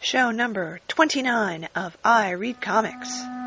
show number 29 of I Read Comics.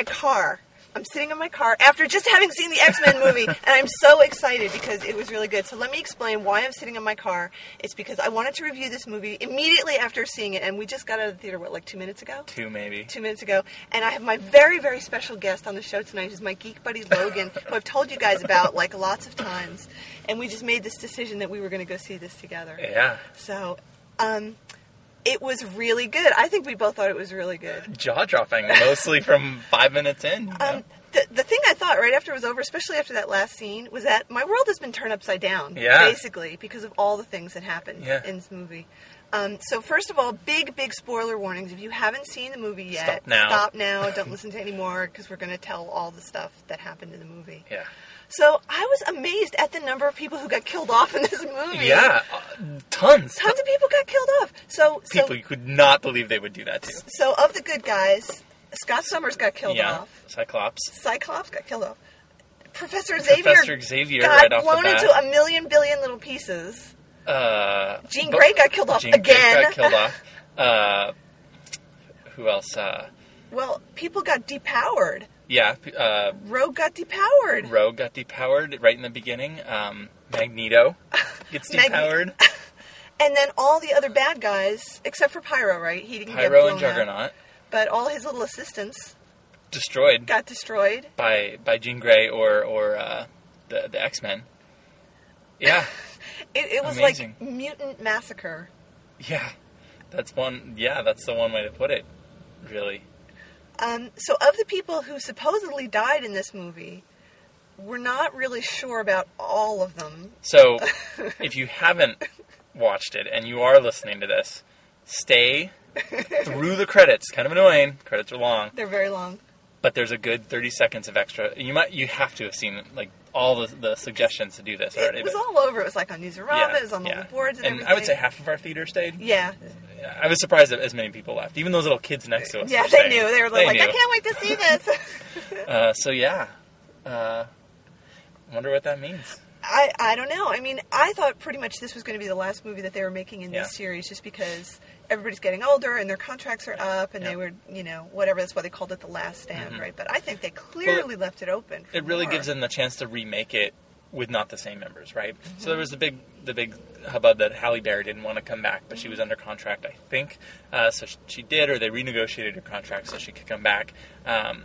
My car. I'm sitting in my car after just having seen the X Men movie, and I'm so excited because it was really good. So let me explain why I'm sitting in my car. It's because I wanted to review this movie immediately after seeing it, and we just got out of the theater, what, like two minutes ago? Two maybe. Two minutes ago. And I have my very, very special guest on the show tonight, who's my geek buddy Logan, who I've told you guys about like lots of times. And we just made this decision that we were going to go see this together. Yeah. So, um, it was really good. I think we both thought it was really good. Jaw dropping, mostly from five minutes in. you know? Um, the, the thing I thought right after it was over, especially after that last scene, was that my world has been turned upside down, Yeah. basically, because of all the things that happened Yeah. in this movie. Um, so first of all, big, big spoiler warnings. If you haven't seen the movie yet, Stop now. stop now. Don't listen to anymore because we're going to tell all the stuff that happened in the movie. yeah. So I was amazed at the number of people who got killed off in this movie. Yeah. uh, tons. Tons of people got killed off. So, so People you could not believe they would do that to. So of the good guys, Scott Summers got killed yeah. off. Cyclops. Cyclops got killed off. Professor Xavier, Professor Xavier got right blown into a million billion little pieces. Uh, Jean Grey got killed off again. Jean Grey again. got killed off. Uh, who else? Uh, Well, people got depowered. Yeah. Uh, Rogue got depowered. Rogue got depowered right in the beginning. Um, Magneto gets depowered. And then all the other bad guys, except for Pyro, right? He didn't get Pyro blown and out. Juggernaut But all his little assistants destroyed got destroyed. by by Jean Grey or or uh, the the X Men. Yeah, It, it was Amazing. like mutant massacre. yeah, that's one. Yeah, that's the one way to put it. Really. Um, so, of the people who supposedly died in this movie, we're not really sure about all of them. So, if you haven't watched it and you are listening to this, stay through the credits. Kind of annoying. Credits are long, They're very long. but there's a good 30 seconds of extra. You might you have to have seen like all the, the suggestions to do this already. It was but- all over. It was like on Newsarama. it was on the boards and, everything. I would say half of our theater stayed. Yeah, I was surprised that as many people left. Even those little kids next to us. yeah, they staying. knew. They were They like, I can't wait to see this. Uh, so yeah, uh, wonder what that means. I, I don't know. I mean, I thought pretty much this was going to be the last movie that they were making in Yeah. this series, just because everybody's getting older and their contracts are up, and Yeah. they were, you know, whatever. That's why they called it the Last Stand, right? But I think they clearly left it open. For It really more. gives them the chance to remake it with not the same members, right? Mm-hmm. So there was the big the big hubbub that Halle Berry didn't want to come back, but she was under contract, I think. Uh, so sh- she did, or they renegotiated her contract so she could come back. Um,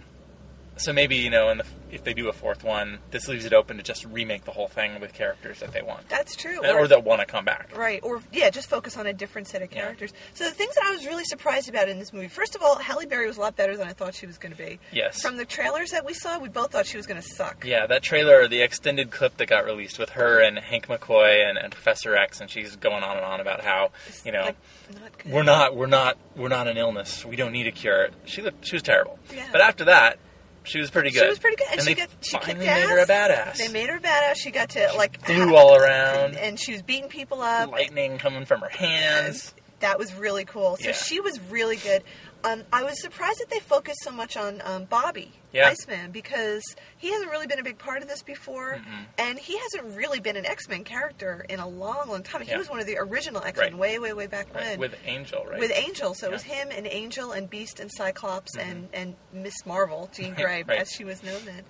so maybe you know, in the, if they do a fourth one, this leaves it open to just remake the whole thing with characters that they want, That's true. or that want to come back. Right, or yeah, just focus on a different set of Yeah. characters. So the things that I was really surprised about in this movie, first of all, Halle Berry was a lot better than I thought she was going to be. Yes. From the trailers that we saw, we both thought she was going to suck. Yeah, that trailer, the extended clip that got released with her and Hank McCoy and, and Professor X, and she's going on and on about how you know Like, not we're not we're not we're not an illness. We don't need a cure. She looked she was terrible. Yeah. But after that, she was pretty good. She was pretty good, and, she they got she finally ass. made her a badass. They made her a badass. She got to like flew all around. and, and she was beating people up. lightning coming from her hands. That was really cool. So Yeah. she was really good. Um, I was surprised that they focused so much on um, Bobby Yeah. Iceman because he hasn't really been a big part of this before, and he hasn't really been an X Men character in a long, long time. He Yeah. was one of the original X Men Right. way, way, way back Right, when with Angel, right? with Angel. So it was him and Angel and Beast and Cyclops and, and Miss Marvel, Jean Grey, right. as she was known then.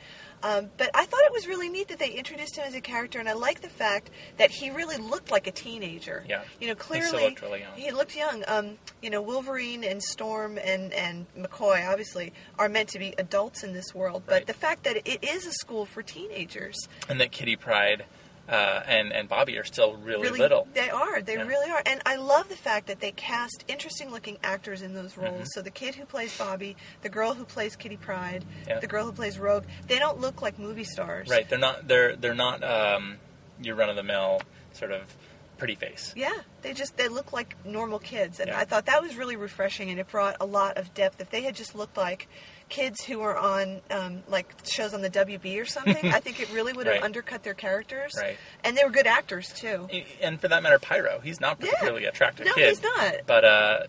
Um, but I thought it was really neat that they introduced him as a character, and I like the fact that he really looked like a teenager. Yeah. You know, He clearly still looked really young. he looked young. Um, you know, Wolverine and Storm and and McCoy obviously are meant to be adults in this world, but Right. the fact that it is a school for teenagers, and that Kitty Pryde uh, and and Bobby are still really, really little. They are. They Yeah. really are. And I love the fact that they cast interesting looking actors in those roles. Mhm. So the kid who plays Bobby, the girl who plays Kitty Pryde, Yeah. the girl who plays Rogue, they don't look like movie stars. Right? They're not. They're they're not um, your run of the mill sort of pretty face. Yeah, they just they look like normal kids, and Yeah. I thought that was really refreshing, and it brought a lot of depth. If they had just looked like kids who were on um, like shows on the WB or something, I think it really would have Right. undercut their characters. Right. And they were good actors too. And for that matter, Pyro, he's not Yeah. particularly attractive No, kid. he's not. But uh,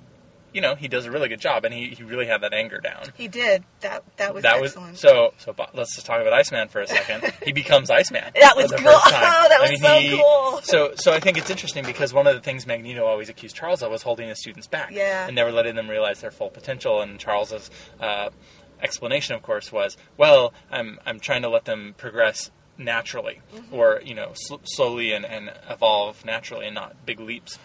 you know, he does a really good job, and he, he really had that anger down. He did. That that was that excellent. was so. So let's just talk about Iceman for a second. he becomes Iceman. That was cool. Oh, that I was mean, so he- cool. So, so I think it's interesting because one of the things Magneto always accused Charles of was holding his students back, Yeah. and never letting them realize their full potential. And Charles's uh, explanation, of course, was, "Well, I'm I'm trying to let them progress." Naturally, Mm-hmm. or you know, sl- slowly and, and evolve naturally, and not big leaps.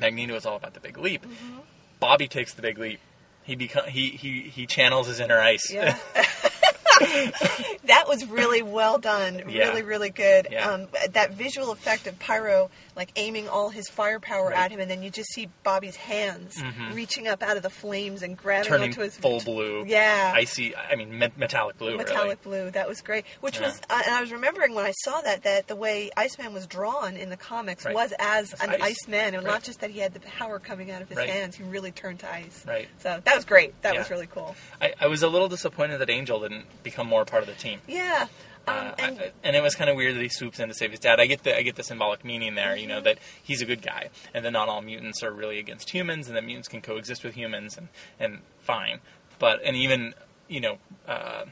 Magneto is all about the big leap. Mm-hmm. Bobby takes the big leap. He become he he he channels his inner ice. Yeah. that was really well done. Yeah. Really, really good. Yeah. Um, that visual effect of Pyro like aiming all his firepower Right. at him, and then you just see Bobby's hands Mhm. reaching up out of the flames and grabbing turning onto his full blue. Yeah. Icy. I mean, me- metallic blue. metallic blue. That was great. Which Yeah. was, uh, and I was remembering when I saw that that the way Iceman was drawn in the comics Right. was as an ice. Iceman, and Right. not just that he had the power coming out of his hands. He really turned to ice. Right. So that was great. That Yeah. was really cool. I, I was a little disappointed that Angel didn't become more part of the team. Yeah. Um, Uh, and I- and it was kind of weird that he swoops in to save his dad. I get the I get the symbolic meaning there, you Mm-hmm. know, that he's a good guy, and that not all mutants are really against humans, and that mutants can coexist with humans, and and fine. But and even you know, uh,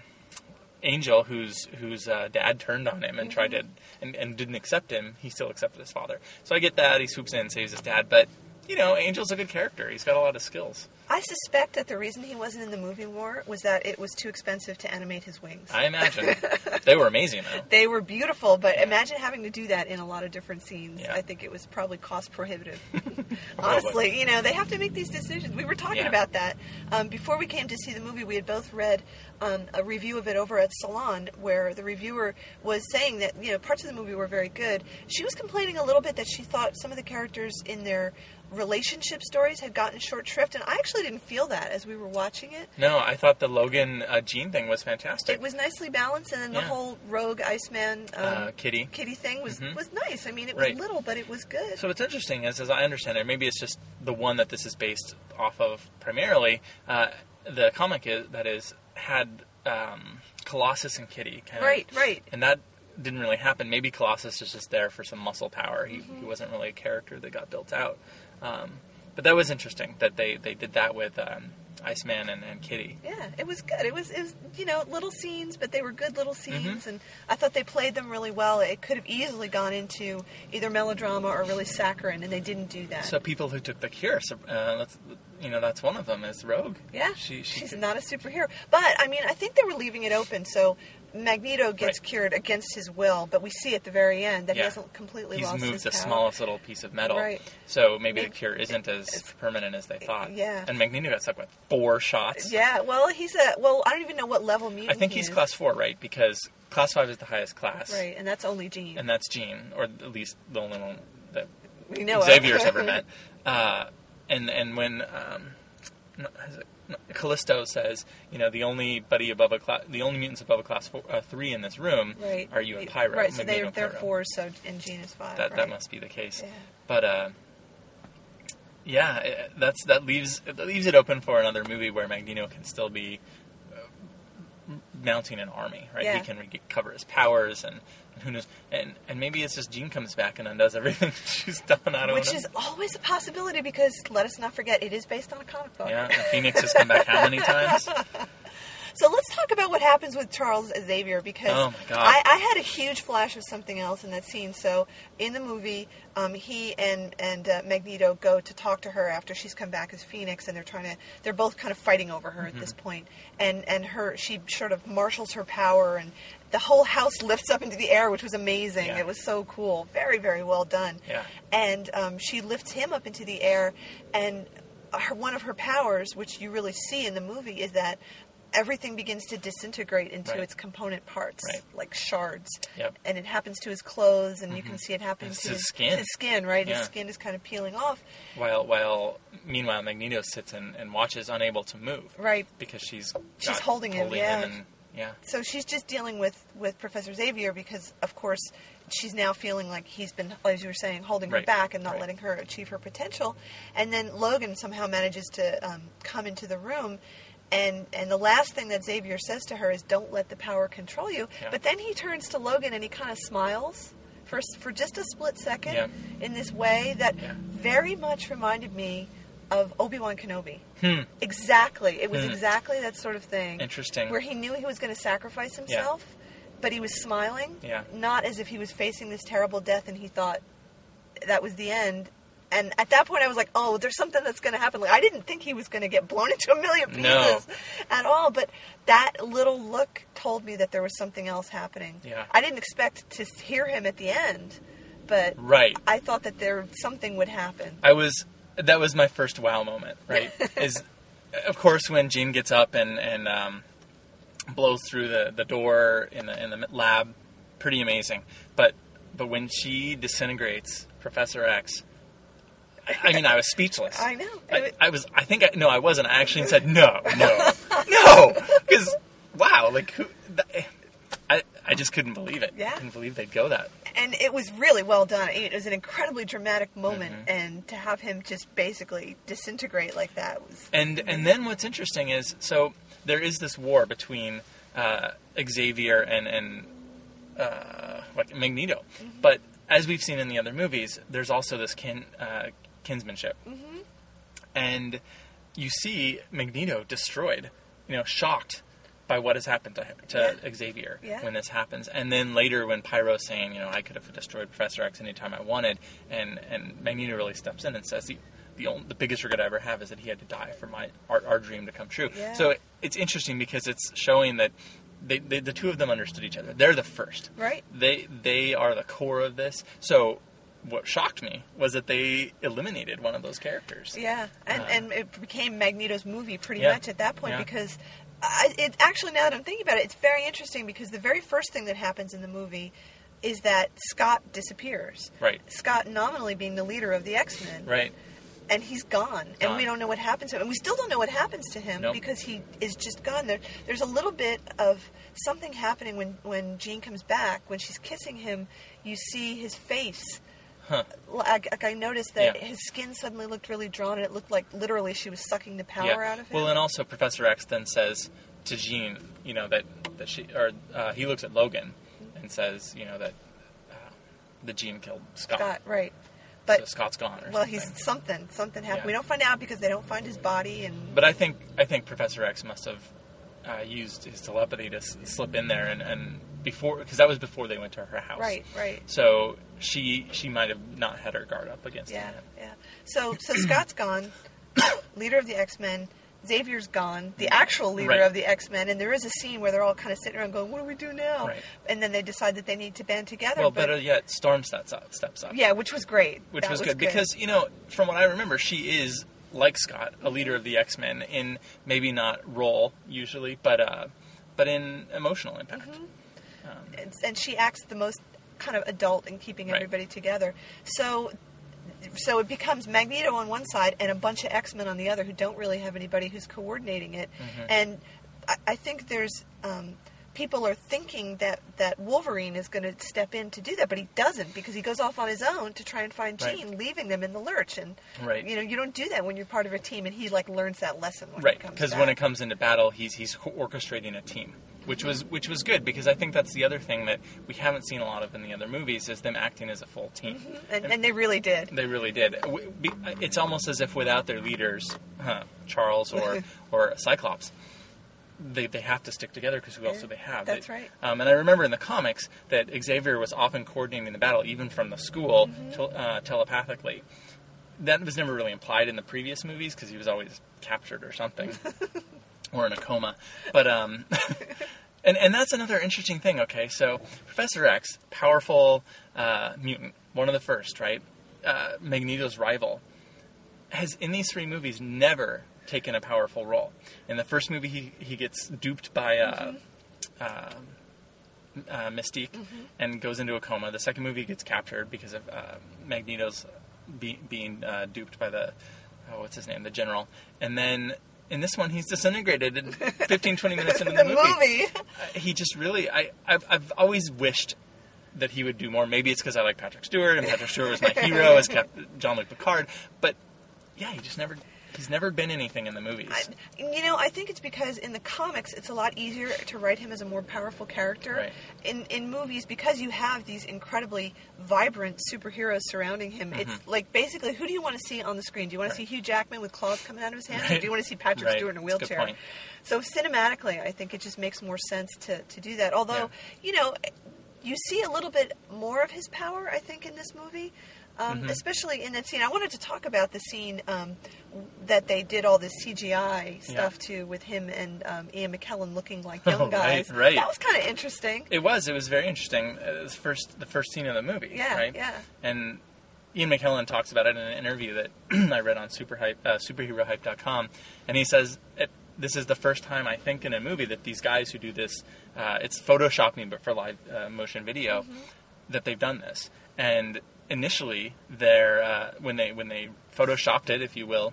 Angel, whose whose uh, dad turned on him and tried to Mm-hmm. and, and didn't accept him, he still accepted his father. So I get that he swoops in and saves his dad, but you know, Angel's a good character. He's got a lot of skills. I suspect that the reason he wasn't in the movie war was that it was too expensive to animate his wings. I imagine they were amazing though. they were beautiful, but Yeah. imagine having to do that in a lot of different scenes. Yeah. I think it was probably cost prohibitive. Honestly, you know, they have to make these decisions. We were talking Yeah. about that. Um, before we came to see the movie, we had both read um, a review of it over at Salon, where the reviewer was saying that, you know, parts of the movie were very good. She was complaining a little bit that she thought some of the characters in their relationship stories had gotten short shrift, and I actually didn't feel that as we were watching it. No, I thought the Logan uh, Jean thing was fantastic. It was nicely balanced, and then the Yeah. whole rogue Iceman um, uh, Kitty. kitty thing was Mhm. was nice. I mean, it was Right. little, but it was good. So what's interesting is, as I understand it, maybe it's just the one that this is based off of primarily. Uh, the comic is, that is had um, Colossus and Kitty kind of right, right. and that didn't really happen. Maybe Colossus is just there for some muscle power. He, Mm-hmm. he wasn't really a character that got built out. Um, but that was interesting that they, they did that with um, Iceman and, and Kitty. Yeah, it was good. It was, it was, you know, little scenes, but they were good little Mm-hmm. scenes, and I thought they played them really well. It could have easily gone into either melodrama or really saccharine, and they didn't do that. So people who took the cure, so, uh, you know, that's one of them is Rogue. yeah, she, she she's could- not a superhero. But I mean, I think they were leaving it open. So Magneto gets Right. cured against his will, but we see at the very end that Yeah. he hasn't completely He's lost moved the power. smallest little piece of metal, Right. so maybe the cure isn't as it's- permanent as they thought. yeah. And Magneto got stuck with four shots. Yeah, well, he's a well. I don't even know what level mutant. I think he he's is. class four, right? Because class five is the highest class, right, and that's only Jean. and that's Jean, or at least the only one that we know. Xavier's ever met. Uh, and and when um, is it- Callisto says, you know, the only buddy above a class, the only mutants above a class four, uh, three in this room Right. are you and Pyro. Right, so they're, they're Pyro. four, so and Jean is five. That right? that must be the case. Yeah. But uh, yeah, that's that leaves that leaves it open for another movie where Magneto can still be mounting an army, right? Yeah. He can recover his powers and, and who knows, and and maybe it's just Jean comes back and undoes everything she's done. I Which know. is always a possibility because let us not forget it is based on a comic book. yeah, and Phoenix has come back how many times? So let's talk about what happens with Charles Xavier because Oh. I, I had a huge flash of something else in that scene. So in the movie, um, he and and uh, Magneto go to talk to her after she's come back as Phoenix, and they're trying to they're both kind of fighting over her Mm-hmm. at this point. And and her she sort of marshals her power and. The whole house lifts up into the air, which was amazing. Yeah. It was so cool, very, very well done. Yeah. And um, she lifts him up into the air, and her, one of her powers, which you really see in the movie, is that everything begins to disintegrate into Right. its component parts, Right. like shards. Yep. And it happens to his clothes, and you can see it happening to his skin. His skin, right? Yeah. His skin is kind of peeling off. While while meanwhile Magneto sits and, and watches, unable to move, Right. Because she's She's holding him, yeah. and, yeah. So she's just dealing with with Professor Xavier because, of course, she's now feeling like he's been, as you were saying, holding her back and not right. letting her achieve her potential. And then Logan somehow manages to um, come into the room. And, and the last thing that Xavier says to her is, "Don't let the power control you." Yeah. But then he turns to Logan and he kind of smiles for for just a split second Yeah. in this way that Yeah. very much reminded me of Obi Wan Kenobi. Hmm. Exactly, it was Hmm. exactly that sort of thing Interesting. where he knew he was going to sacrifice himself, but he was smiling, Yeah. not as if he was facing this terrible death and he thought that was the end. And at that point, I was like, "Oh, there's something that's going to happen." Like I didn't think he was going to get blown into a million pieces No. at all, but that little look told me that there was something else happening. Yeah. I didn't expect to hear him at the end, but Right. I thought that there something would happen. I was that was my first wow moment, right? is of course when Jean gets up and and um, blows through the, the door in the in the lab, pretty amazing. But but when she disintegrates Professor X, I, mean I was speechless. I know. I, I was. I think. I, no, I wasn't. I actually said no, no, no, because wow, like who? th- I I just couldn't believe it. Yeah. I couldn't believe they'd go that. and it was really well done. It was an incredibly dramatic moment, Mm-hmm. and to have him just basically disintegrate like that was And and then what's interesting is so there is this war between uh, Xavier and and uh, like Magneto, but as we've seen in the other movies, there's also this kin uh, kinsmanship, mm-hmm. and you see Magneto destroyed, you know, shocked by what has happened to him, to Xavier Yeah. when this happens, and then later when Pyro's saying, you know, I could have destroyed Professor X anytime I wanted, and and Magneto really steps in and says the. The, only, the biggest regret I ever have is that he had to die for my our, our dream to come true. Yeah. So it, it's interesting because it's showing that they, they, the two of them understood each other. They're the first. right. They they are the core of this. So what shocked me was that they eliminated one of those characters. Yeah, and Uh, and it became Magneto's movie pretty Yeah. much at that point Yeah. because I, it actually now that I'm thinking about it, it's very interesting because the very first thing that happens in the movie is that Scott disappears. Right. Scott nominally being the leader of the X Men, Right. and he's gone, and we don't know what happens to him, and we still don't know what happens to him Nope. because he is just gone. There, there's a little bit of something happening when when Jean comes back when she's kissing him. You see his face. Huh. Like, like I noticed that Yeah. his skin suddenly looked really drawn, and it looked like literally she was sucking the power yeah. out of him. Well, and also Professor X then says to Jean, you know that that she or uh, he looks at Logan and says, you know that uh, the Jean killed Scott. Scott, right? so But Scott's gone. Or well, something. he's something. Something happened. Yeah. We don't find out because they don't find his body, and But I think I think Professor X must have uh, used his telepathy to s- slip in there and, and before because that was before they went to her house. right, right. So she she might have not had her guard up against Yeah, him. yeah. So so Scott's gone, leader of the X Men. Xavier's gone, the actual leader Right. of the X Men, and there is a scene where they're all kind of sitting around going, "What do we do now?" Right. And then they decide that they need to band together. Well, but better yet, Storm steps up. Steps up. yeah, which was great. which That was, good, because you know from what I remember, she is like Scott, a leader of the X Men in maybe not role usually, but uh, but in emotional impact. Mm-hmm. Um, and, and she acts the most kind of adult and keeping Right. everybody together. So, so it becomes Magneto on one side and a bunch of X Men on the other who don't really have anybody who's coordinating it. Mm-hmm. And I, I think there's um, people are thinking that that Wolverine is going to step in to do that, but he doesn't because he goes off on his own to try and find Right. Jean, leaving them in the lurch. And Right. you know, you don't do that when you're part of a team. And he like learns that lesson. When right, because when it comes into battle, he's he's orchestrating a team, which was which was good because I think that's the other thing that we haven't seen a lot of in the other movies is them acting as a full team. and, and they really did. They really did. It's almost as if without their leaders, huh, Charles or or Cyclops, they, they have to stick together because who else do they have? That's They- right. Um, and I remember in the comics that Xavier was often coordinating the battle, even from the school, Mm-hmm. uh, telepathically. That was never really implied in the previous movies because he was always captured or something, or in a coma. But um, and and that's another interesting thing. Okay, so Professor X, powerful uh, mutant, one of the first, right? Uh, Magneto's rival, has in these three movies never taken a powerful role. In the first movie, he he gets duped by. Uh, uh, uh, Mystique and goes into a coma. The second movie gets captured because of uh, Magneto's be- being uh, duped by the oh, what's his name, the general. And then in this one, he's disintegrated in 15, 20 minutes into the, the movie. Uh, he just really, I, I've, I've always wished that he would do more. Maybe it's because I like Patrick Stewart and Patrick Stewart was my hero as Cap- Jean Luc Picard. But yeah, he just never, he's never been anything in the movies. I, you know, I think it's because in the comics it's a lot easier to write him as a more powerful character. Right. In in movies, because you have these incredibly vibrant superheroes surrounding him, it's like basically who do you want to see on the screen? Do you want to Mm-hmm. See Hugh Jackman with claws coming out of his hands, or do you want to see Patrick Right. Stewart in a That's a good wheelchair? point. So cinematically, I think it just makes more sense to, to do that. Although, Yeah. you know, you see a little bit more of his power, I think, in this movie. Um, Mm-hmm. Especially in that scene, I wanted to talk about the scene um, that they did all this CGI stuff to with him and um, Ian McKellen looking like young Oh, right, guys. right. That was kind of interesting. It was. It was very interesting. Uh, It was first the first scene of the movie. Yeah, right? yeah. And Ian McKellen talks about it in an interview that I read on super hype, uh, superherohype.com, and he says it, this is the first time I think in a movie that these guys who do this, uh, it's photoshopping but for live uh, motion video, Mm-hmm. that they've done this. And initially, they're uh, when they when they photoshopped it, if you will,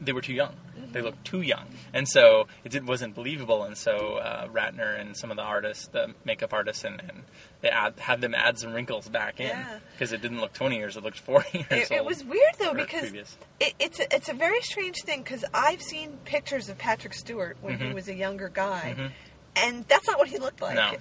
they were too young. They looked too young, and so it did, wasn't believable. And so uh, Ratner and some of the artists, the makeup artists, and, and they add, had them add some wrinkles back in Yeah. because it didn't look 20 years; it looked 40 years It, it was weird though because it, it's a, it's a very strange thing because I've seen pictures of Patrick Stewart when he Mhm. was a younger guy, Mhm. and that's not what he looked like. No.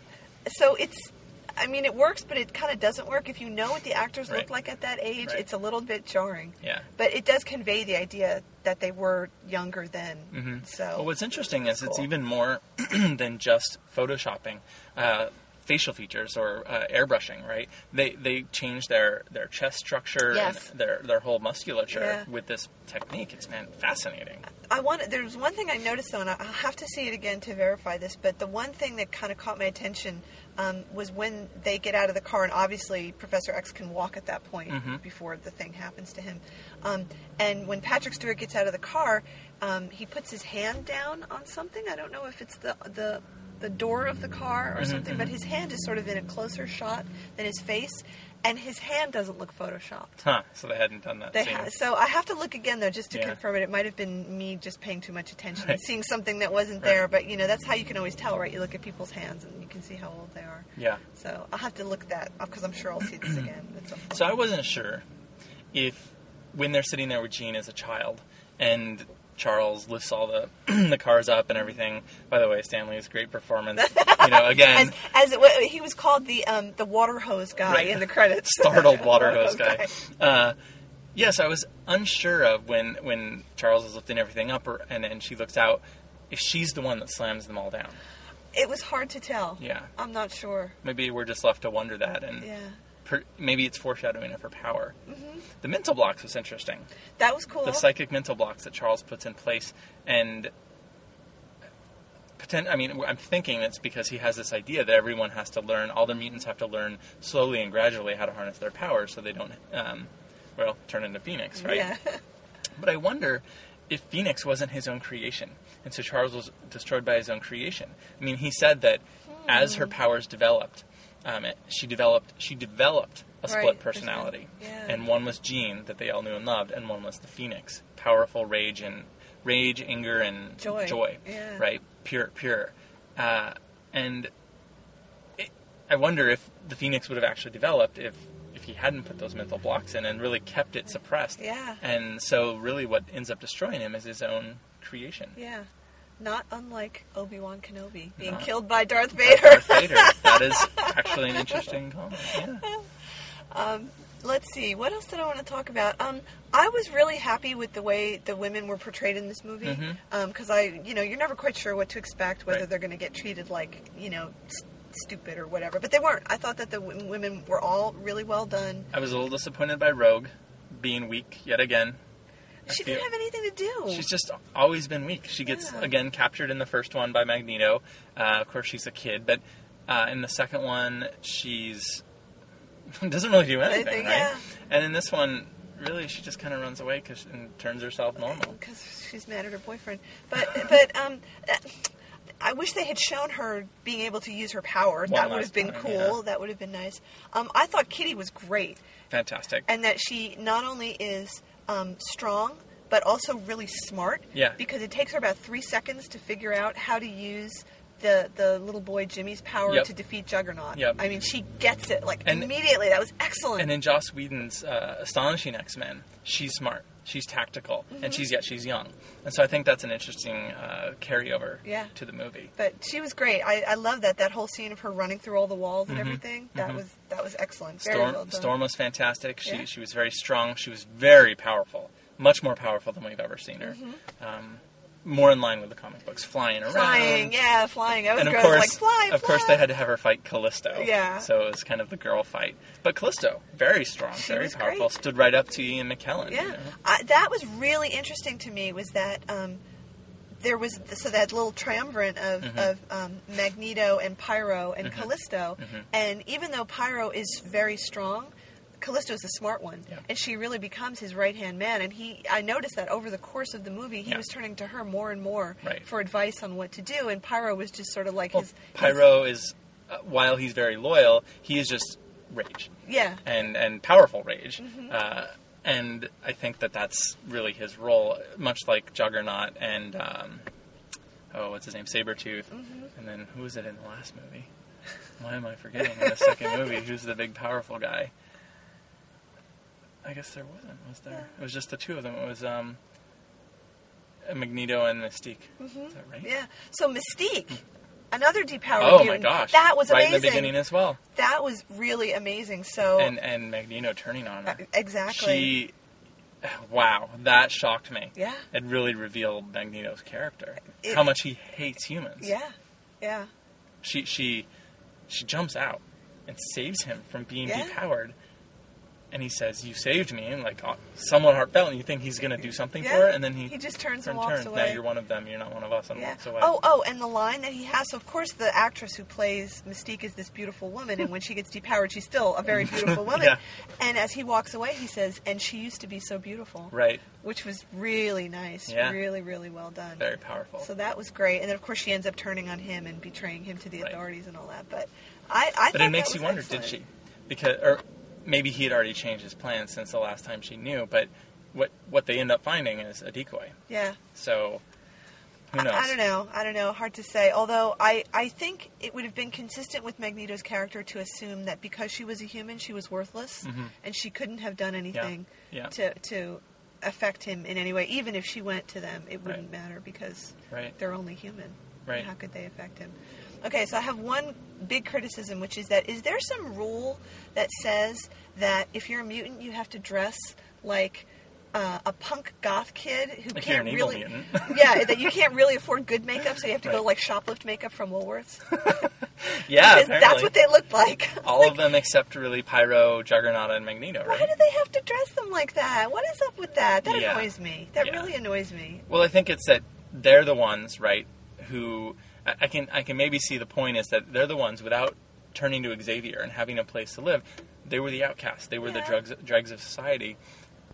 So it's, I mean, it works, but it kind of doesn't work. If you know what the actors Right. look like at that age, Right. it's a little bit jarring. Yeah. But it does convey the idea that they were younger then. Mhm. So Well, what's interesting is it's even more than just photoshopping. Uh, facial features or uh, airbrushing, right? They they change their, their chest structure Yes. and their their whole musculature Yeah. with this technique. It's man fascinating. I want. There's one thing I noticed though, and I'll have to see it again to verify this. But the one thing that kind of caught my attention um, was when they get out of the car, and obviously Professor X can walk at that point Mhm. before the thing happens to him. Um, and when Patrick Stewart gets out of the car, um, he puts his hand down on something. I don't know if it's the the the door of the car or Mhm, something, but his hand is sort of in a closer shot than his face, and his hand doesn't look photoshopped. Huh? So they hadn't done that. They scene. ha- so I have to look again though, just to Yeah. confirm it. It might have been me just paying too much attention and seeing something that wasn't Right. there. But you know, that's how you can always tell, right? You look at people's hands and you can see how old they are. yeah. So I'll have to look that up because I'm sure I'll see this again. At some point. So I wasn't sure if when they're sitting there with Jean as a child and Charles lifts all the the cars up and everything. By the way, Stan Lee's great performance. You know, again, as, as he was called the um, the water hose guy Right. in the credits. startled water hose guy. Uh, yes, I was unsure of when when Charles is lifting everything up, or, and and she looks out, if she's the one that slams them all down. It was hard to tell. Yeah, I'm not sure. maybe we're just left to wonder that, and Yeah, per, maybe it's foreshadowing of her power. Mm-hmm. The mental blocks was interesting. that was cool. the psychic mental blocks that Charles puts in place, and pretend. I mean, I'm thinking it's because he has this idea that everyone has to learn. All the mutants have to learn slowly and gradually how to harness their powers, so they don't, um, well, turn into Phoenix, right? Yeah. But I wonder if Phoenix wasn't his own creation, and so Charles was destroyed by his own creation. I mean, he said that as Hmm. her powers developed, um, it- she developed she developed a split Right, personality, yeah. and one was Jean that they all knew and loved, and one was the Phoenix, powerful rage and rage, anger, and Joy. Yeah. right, pure, pure, uh, and it, I wonder if the Phoenix would have actually developed if if he hadn't put those mental blocks in and really kept it suppressed. Yeah. And so, really, what ends up destroying him is his own creation. Yeah. Not unlike Obi Wan Kenobi being Not- killed by Darth Vader. Darth Vader. That is actually an interesting comment. Yeah. Um, let's see. What else did I want to talk about? Um, I was really happy with the way the women were portrayed in this movie because I, you know, you're never quite sure what to expect, whether Right. they're going to get treated like, you know, s- stupid or whatever. But they weren't. I thought that the w- women were all really well done. I was a little disappointed by Rogue being weak yet again. She didn't have anything to do. She's just always been weak. She gets Yeah. again captured in the first one by Magneto. Uh, of course, she's a kid, but uh, in the second one, she's doesn't really do anything, Anything, right? yeah. And in this one, really, she just kind of runs away 'cause- and turns herself normal. because she's mad at her boyfriend. But but um, uh, I wish they had shown her being able to use her power. One that would have been time, cool. yeah. That would have been nice. Um, I thought Kitty was great, Fantastic. and that she not only is um, strong but also really smart. Yeah. Because it takes her about three seconds to figure out how to use. The, the little boy Jimmy's power Yep. to defeat Juggernaut. Yep. I mean, she gets it like And- immediately. That was excellent. And in Joss Whedon's uh, astonishing X Men, she's smart, she's tactical, Mm-hmm. and she's yet she's young, and so I think that's an interesting uh, carryover Yeah. to the movie. But she was great. I, I love that that whole scene of her running through all the walls and Mhm, everything. That mhm. was that was excellent. Very Storm, well. Storm was fantastic. She Yeah. she was very strong. She was very powerful, much more powerful than we've ever seen her. Um, more in line with the comic books, flying around. Mm-hmm. flying, yeah, flying. I was and of course, like fly, of course, they had to have her fight Callisto. Yeah. So it was kind of the girl fight. But Callisto, very strong, She very powerful, great. stood right up to Ian McKellen. Yeah, you know? I, that was really interesting to me. Was that um, there was so that little triumvirate of, Mhm. of um, Magneto and Pyro and Mhm. Callisto, Mhm. and even though Pyro is very strong. Callisto is the smart one, Yeah. and she really becomes his right hand man. And he, I noticed that over the course of the movie, he Yeah. was turning to her more and more Right. for advice on what to do. And Pyro was just sort of like Well, his his- Pyro is, uh, while he's very loyal, he is just rage yeah, and and powerful rage. Mhm. Uh, and I think that that's really his role, much like Juggernaut and um, oh, what's his name, Sabretooth. Mhm. And then who was it in the last movie? Why am I forgetting in the second movie? Who's the big powerful guy? I guess there wasn't, was there? It was just the two of them. It was um, Magneto and Mystique. Mhm. Is that right? Yeah. So Mystique, another depowered Oh my gosh! That was right amazing. in the beginning as well. That was really amazing. So And and Magneto turning on uh, her. exactly. She, wow, that shocked me. yeah. It really revealed Magneto's character. It- how much he hates humans. Yeah. Yeah. She she she jumps out and saves him from being Yeah. depowered. And he says, "You saved me," and like somewhat heartfelt. And you think he's going to do something Yeah. for her, and then he, He just turns turn- and walks turns. away. Now you're one of them. You're not one of us, and Yeah. walks away. Oh, oh, and the line that he has. So of course, the actress who plays Mystique is this beautiful woman, and when she gets depowered, she's still a very beautiful woman. Yeah. And as he walks away, he says, "And she used to be so beautiful," right. which was really nice. Yeah. Really, really well done. Very powerful. So that was great. And then of course she ends up turning on him and betraying him to the Right. authorities and all that. But I, I but it makes you wonder, excellent. did she? Because or maybe he had already changed his plans since the last time she knew. But what what they end up finding is a decoy. Yeah. So who knows? I don't know. I don't know. Hard to say. Although I, I think it would have been consistent with Magneto's character to assume that because she was a human, she was worthless, Mhm. and she couldn't have done anything Yeah. to to affect him in any way. Even if she went to them, it wouldn't Right. matter because Right. they're only human. Right. How could they affect him? Okay, so I have one big criticism, which is that is there some rule that says that if you're a mutant, you have to dress like uh, a punk goth kid who Like can't really, mutant. yeah, that you can't really afford good makeup, so you have to go like shoplift makeup from Woolworths. yeah, that's what they look like. All of them except really Pyro, Juggernaut, and Magneto, Why do they have to dress them like that? What is up with that? That Yeah. annoys me. That Yeah. really annoys me. Well, I think it's that they're the ones, right, who I can I can maybe see the point is that they're the ones without turning to Xavier and having a place to live. They were the outcasts. They were the Yeah. drugs dregs of society.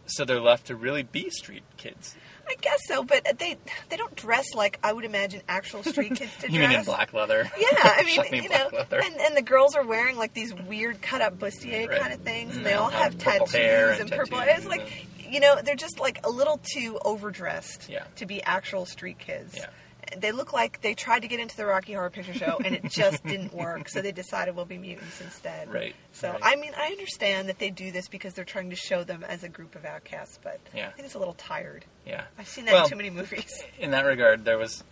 So they're left to really be street kids. I guess so, but they they don't dress like I would imagine actual street kids to you dress. mean in black leather? Yeah, I mean, you know, and, and the girls are wearing like these weird cut up bustier Right. kind of things, and And they they all have tattoos and, and purple. tattoos It's like, you know, they're just like a little too overdressed Yeah. to be actual street kids. Yeah. They look like they tried to get into the Rocky Horror Picture Show and it just didn't work, so they decided we'll be mutants instead. Right, So right. I mean, I understand that they do this because they're trying to show them as a group of outcasts, but Yeah. I think it's a little tired. Yeah. I've seen that Well- in too many movies. in that regard, there was,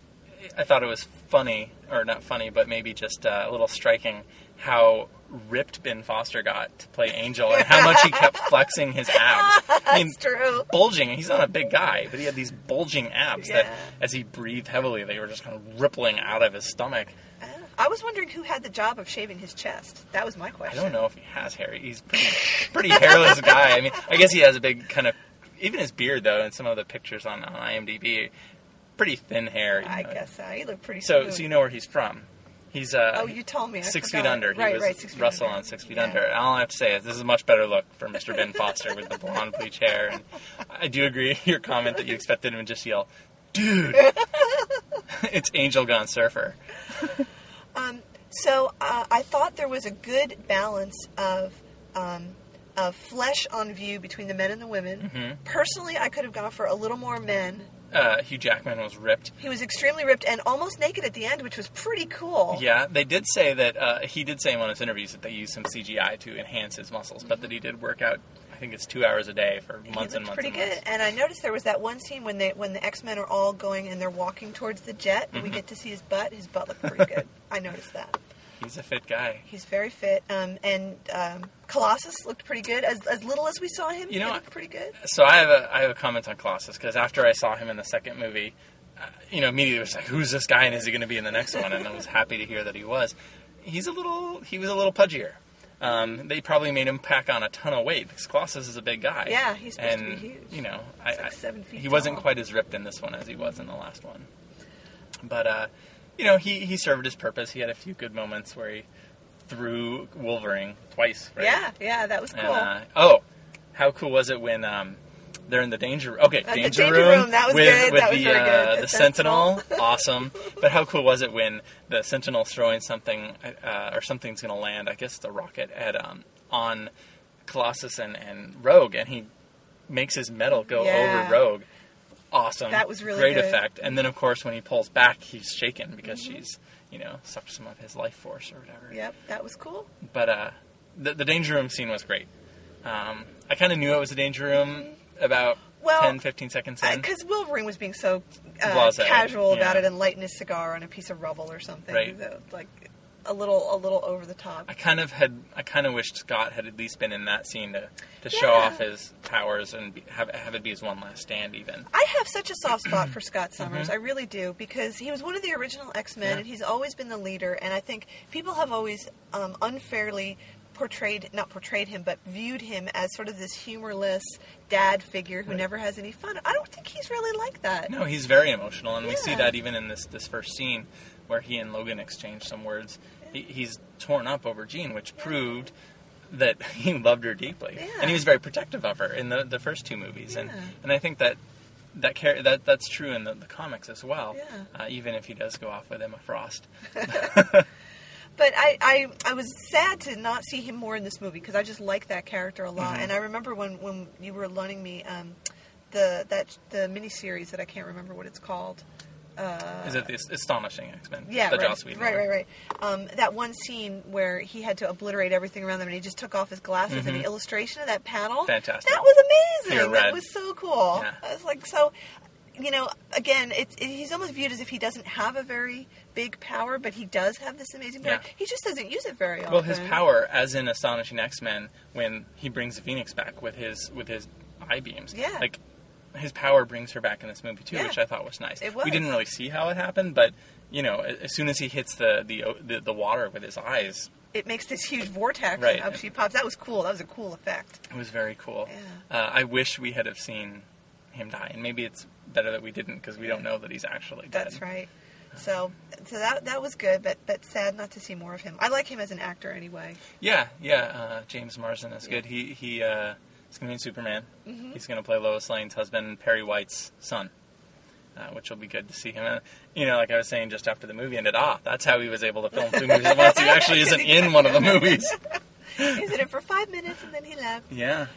I thought it was funny, or not funny, but maybe just uh, a little striking how ripped Ben Foster got to play Angel and how much he kept flexing his abs. I mean, That's true. bulging. He's not a big guy, but he had these bulging abs that, as he breathed heavily, they were just kind of rippling out of his stomach. Ah, I was wondering who had the job of shaving his chest. That was my question. I don't know if he has hair. He's pretty, pretty hairless guy. I mean, I guess he has a big kind of, even his beard though, in some of the pictures on, on IMDb, pretty thin hair. I know. guess so. He looked pretty So, smooth. so you know where he's from. He's uh, Oh, you told me. I Six forgot. Feet Under. He Right, was right. Six Feet Russell Under. on Six Feet Yeah. Under. And all I have to say is this is a much better look for Mr. Ben Foster with the blonde bleach hair. And I do agree your comment that you expected him to just yell, "Dude!" it's Angel Gone Surfer. Um, So uh, I thought there was a good balance of um, of flesh on view between the men and the women. Mm-hmm. Personally, I could have gone for a little more men. Uh, Hugh Jackman was ripped. He was extremely ripped and almost naked at the end, which was pretty cool. Yeah, they did say that uh, he did say in one of his interviews that they used some CGI to enhance his muscles, but that he did work out. I think it's two hours a day for months and months. pretty and good. months. And I noticed there was that one scene when they when the X Men are all going and they're walking towards the jet, and we Mm-hmm. get to see his butt. His butt looked pretty good. I noticed that. He's a fit guy. He's very fit. Um, and um, Colossus looked pretty good. As as little as we saw him, You know, looked pretty good. So I have a I have a comment on Colossus because after I saw him in the second movie, uh, you know, immediately was like, "Who's this guy? And is he going to be in the next one?" And I was happy to hear that he was. He's a little he was a little pudgier. Um, they probably made him pack on a ton of weight because Colossus is a big guy. Yeah, he's supposed and, to be huge. You know, I, like seven feet he wasn't quite as ripped in this one as he was in the last one. But uh, you know, he he served his purpose. He had a few good moments where he threw Wolverine twice. Right? Yeah, yeah, that was cool. And, uh, oh, how cool was it when um, they're in the danger? Room. Okay, Uh, danger, danger room, room, that was with, good, with that was the uh, the, The sentinel. awesome. But how cool was it when the sentinel's throwing something uh, or something's going to land? I guess the rocket at um, on Colossus and, and Rogue, and he makes his metal go Yeah. over Rogue. Awesome. That was really great good. effect. And then of course when he pulls back, he's shaken because Mm-hmm. she's you know sucked some of his life force or whatever Yep, that was cool. but uh, the, the danger room scene was great. Um, I kind of knew it was a danger room about Well, 10, 15 seconds in. Because Wolverine was being so uh, casual about yeah. it and lighting his cigar on a piece of rubble or something. Right. like a little, a little over the top. I kind of had, I kind of wished Scott had at least been in that scene to, to show Yeah. off his powers and be, have have it be his one last stand. Even I have such a soft spot for Scott Summers. Mm-hmm. I really do because he was one of the original X Men Yeah. and he's always been the leader. And I think people have always um, unfairly portrayed, not portrayed him, but viewed him as sort of this humorless dad figure who Right. never has any fun. I don't think he's really like that. no, he's very emotional, and we see that even in this this first scene where he and Logan exchange some words. He, he's torn up over Jean, which proved that he loved her deeply, Yeah. and he was very protective of her in the the first two movies, and Yeah. and I think that. That, char- that that's true in the, the comics as well. Yeah. Uh, even if he does go off with Emma Frost. But I, I, I was sad to not see him more in this movie because I just like that character a lot. Mm-hmm. And I remember when, when you were loaning me um, the that the miniseries that I can't remember what it's called. Is it the Astonishing X Men? Yeah, the right, Joss Whedon right, right, right. Um, that one scene where he had to obliterate everything around them, and he just took off his glasses, and the illustration of that panel, Mm-hmm. Fantastic. That was amazing. That was so cool. Yeah. I was like, so, you know, again, it's it, he's almost viewed as if he doesn't have a very big power, but he does have this amazing power. Yeah. He just doesn't use it very often. Well, his power, as in Astonishing X Men, when he brings Phoenix back with his with his eye beams, Yeah. like his power brings her back in this movie too, Yeah. which I thought was nice. It was. We didn't really see how it happened, but you know, as soon as he hits the the the, the water with his eyes, It makes this huge vortex, Right. and up she pops. That was cool. That was a cool effect. it was very cool. Yeah. Uh, I wish we had have seen him die, and maybe it's better that we didn't because we don't know that he's actually dead. That's right. So, so that that was good, but but sad not to see more of him. I like him as an actor anyway. Yeah, yeah. Uh, James Marsden is good. He he uh, is going to be in Superman. Mm-hmm. He's going to play Lois Lane's husband, Perry White's son, uh, which will be good to see him. And, you know, like I was saying just after the movie ended, ah, that's how he was able to film two movies at once. He actually isn't in one of the movies. He was in it for five minutes and then he left. Yeah,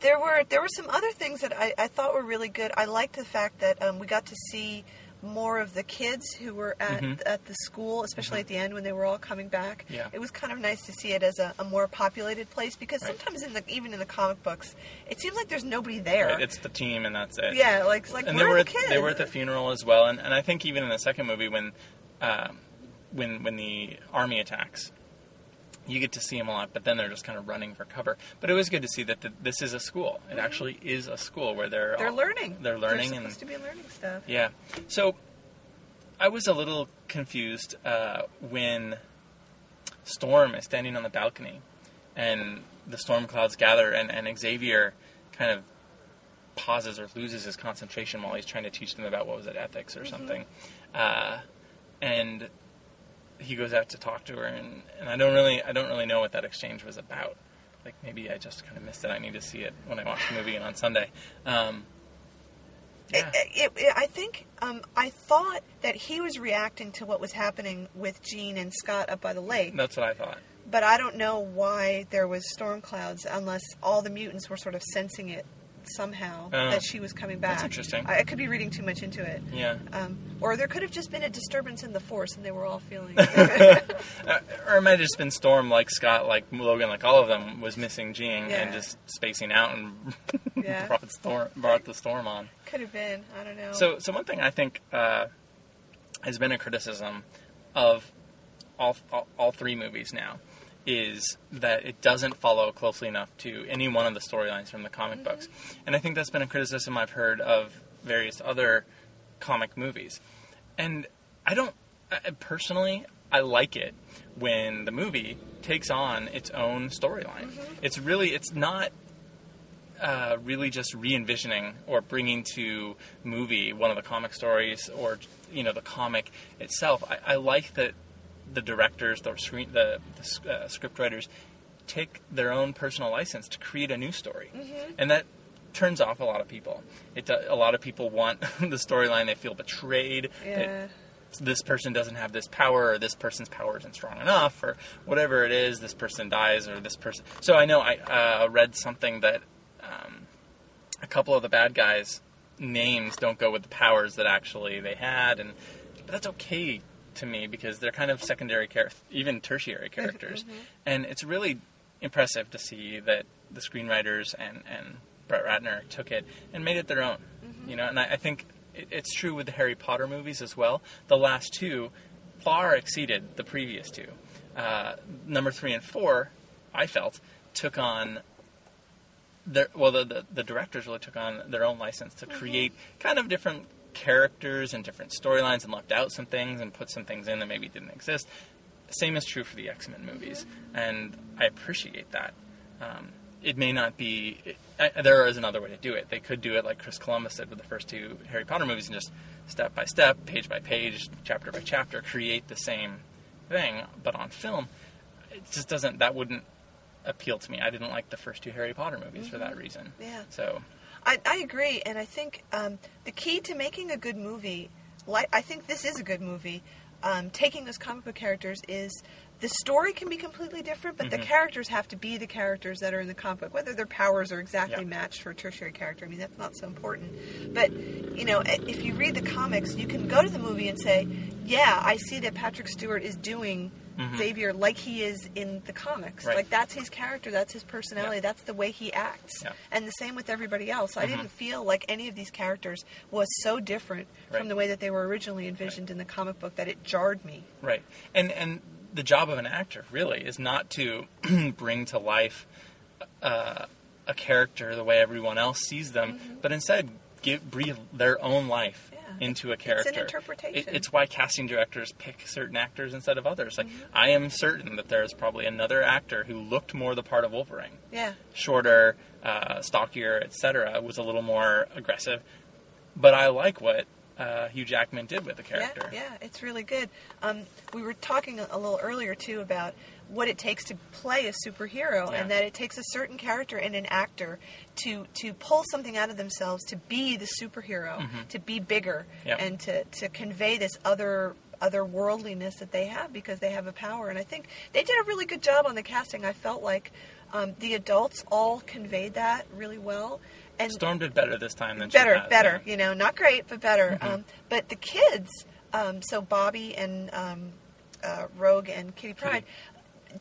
There were there were some other things that I, I thought were really good. I liked the fact that um, we got to see more of the kids who were at Mhm. at the school, especially at the end when they were all coming back. Yeah. It was kind of nice to see it as a, a more populated place because Right. sometimes in the even in the comic books, it seems like there's nobody there. Right, it's the team, and that's it. yeah, like like and where they were at, the kids? they were at the funeral as well. And, and I think even in the second movie, when um, when when the army attacks, you get to see them a lot. But then they're just kind of running for cover. But it was good to see that the, this is a school. It actually is a school where they're Mm-hmm. They're all- learning. They're learning They're and supposed to be learning stuff. yeah. So I was a little confused uh, when Storm is standing on the balcony and the storm clouds gather and, and Xavier kind of pauses or loses his concentration while he's trying to teach them about what was it, ethics or something. Uh, and he goes out to talk to her, and, and I don't really I don't really know what that exchange was about. Like maybe I just kind of missed it. I need to see it when I watch the movie and on Sunday. Um, yeah. It, it, it, I think um, I thought that he was reacting to what was happening with Jean and Scott up by the lake, That's what I thought. but I don't know why there was storm clouds unless all the mutants were sort of sensing it somehow Oh. that she was coming back. That's interesting. I, I could be reading too much into it. Yeah. Um, or there could have just been a disturbance in the force, and they were all feeling. Uh, or it might have just been Storm, like Scott, like Logan, like all of them was missing Jean Yeah. and just spacing out and Yeah. brought storm brought the storm on. could have been. I don't know. So, so one thing I think uh, has been a criticism of all, all all three movies now is that it doesn't follow closely enough to any one of the storylines from the comic books, and I think that's been a criticism I've heard of various other comic movies, and I don't I, personally I like it when the movie takes on its own storyline. It's really it's not uh, really just re-envisioning or bringing to movie one of the comic stories or you know the comic itself. I, I like that the directors, the screen, the, the uh, script writers take their own personal license to create a new story, and that turns off a lot of people. It do, a lot of people want the storyline; they feel betrayed. It- yeah. this person doesn't have this power or this person's power isn't strong enough or whatever it is this person dies or this person so i know i uh, read something that um, a couple of the bad guys names don't go with the powers that actually they had and but that's okay to me because they're kind of secondary characters even tertiary mm-hmm. characters. And it's really impressive to see that the screenwriters and, and Brett Ratner took it and made it their own mm-hmm. you know? And I, I think it, it's true with the Harry Potter movies as well. The last two far exceeded the previous two. Uh, number three and four I felt took on their well the, the the directors really took on their own license to mm-hmm. create kind of different characters and different storylines and left out some things and put some things in that maybe didn't exist. Same is true for the X Men movies, and I appreciate that. Um, it may not be. It, uh, there is another way to do it. They could do it like Chris Columbus did with the first two Harry Potter movies, and just step by step, page by page, chapter by chapter, create the same thing. But on film, it just doesn't. That wouldn't appeal to me. I didn't like the first two Harry Potter movies for that reason. Yeah. So I, I agree, and I think um, the key to making a good movie, like I think this is a good movie, um, taking those comic book characters is the story can be completely different, but the Mhm. characters have to be the characters that are in the comic book, whether their powers are exactly Yeah. matched for a tertiary character. I mean, that's not so important. But you know, if you read the comics, you can go to the movie and say, "Yeah, I see that Patrick Stewart is doing." Mhm. Xavier, like he is in the comics, Right. like that's his character, that's his personality, Yeah. that's the way he acts. Yeah. And the same with everybody else. I Mhm. didn't feel like any of these characters was so different Right. from the way that they were originally envisioned in the comic book that it jarred me. Right. And and the job of an actor really is not to bring to life uh, a character the way everyone else sees them, but instead give breathe their own life Mm-hmm. Into a It's an character. interpretation. It- it's why casting directors pick certain actors instead of others. Like Mm-hmm. I am certain that there's probably another actor who looked more the part of Wolverine. Yeah. shorter, uh, stockier, etc., was a little more aggressive. But I like what uh, Hugh Jackman did with the character. Yeah, yeah, it's really good. Um, we were talking a little earlier too about what it takes to play a superhero, Yeah. and that it takes a certain character and an actor to to pull something out of themselves to be the superhero, to be bigger, Mm-hmm. And to to convey this other otherworldliness that they have because they have a power. And I think they did a really good job on the casting. I felt like um, the adults all conveyed that really well. And Storm did better this time than she better, has, better. yeah. Mm-hmm. You know, not great, but better. Um, but the kids, um, so Bobby and um, uh, Rogue and Kitty Pryde,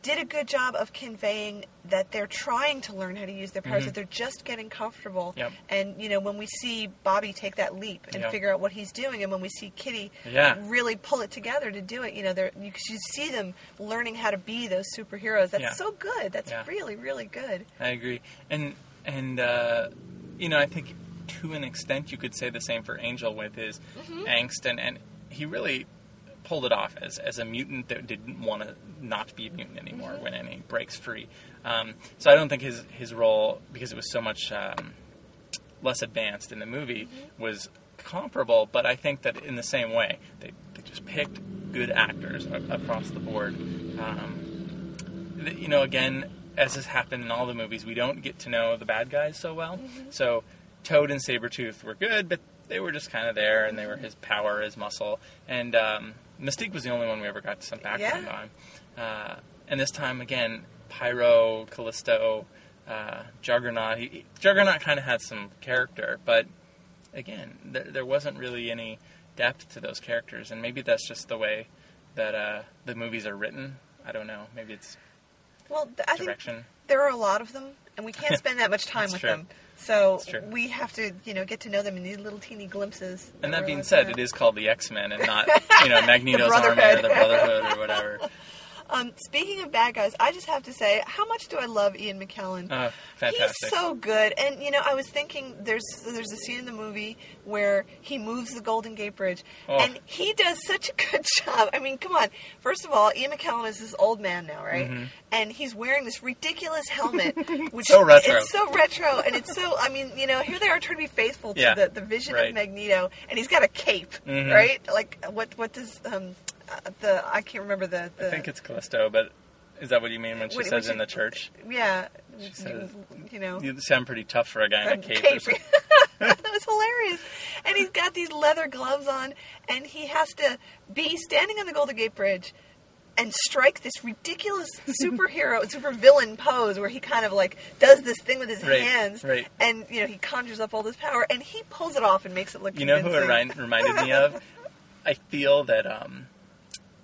did a good job of conveying that they're trying to learn how to use their powers. Mhm. That they're just getting comfortable. Yep. And you know, when we see Bobby take that leap and Yep. figure out what he's doing, and when we see Kitty Yeah. really pull it together to do it, you know, they're, you, you see them learning how to be those superheroes. That's Yeah. so good. That's Yeah. really, really good. I agree. And and uh, you know, I think to an extent you could say the same for Angel with his Mm-hmm. angst and and he really pulled it off as, as a mutant that didn't want to not be a mutant anymore Mm-hmm. when he breaks free. Um, so I don't think his his role because it was so much um, less advanced in the movie Mm-hmm. was comparable. But I think that in the same way they they just picked good actors a- across the board. Um, th- you know, again, as has happened in all the movies, we don't get to know the bad guys so well. So Toad and Sabretooth were good, but they were just kind of there, and they were his power, his muscle. And um, Mystique was the only one we ever got some background Yeah. on. Uh, and this time, again, Pyro, Callisto, uh, Juggernaut. He, he- Juggernaut kind of had some character, but again, there, there wasn't really any depth to those characters, and maybe that's just the way that uh, the movies are written. I don't know. Maybe it's Well, I think there are a lot of them, and we can't spend that much time with true. them. So we have to, you know, get to know them in these little teeny glimpses. And that being said, it called the X Men and not you know Magneto's army or the Brotherhood or whatever. Um, speaking of bad guys, I just have to say, how much do I love Ian McKellen? Uh, fantastic. He's so good, and you know, I was thinking there's there's a scene in the movie where he moves the Golden Gate Bridge, Oh. and he does such a good job. I mean, come on. First of all, Ian McKellen is this old man now, right? And he's wearing this ridiculous helmet, which Mm-hmm. So retro. It's so retro, and it's so. I mean, you know, here they are trying to be faithful to Yeah, the, the vision right. of Magneto, and he's got a cape, Mhm. right? Like what what does um the I can't remember the, the I think it's Callisto, but is that what you mean when she What- says in you- the church? yeah, she says- you know. You sound pretty tough for a guy in a cape. or cape. that was hilarious. And he's got these leather gloves on, and he has to be standing on the Golden Gate Bridge and strike this ridiculous superhero, super villain pose where he kind of like does this thing with his Right, hands, right. and you know he conjures up all this power, and he pulls it off and makes it look. You know who it ri- reminded me of? I feel that um,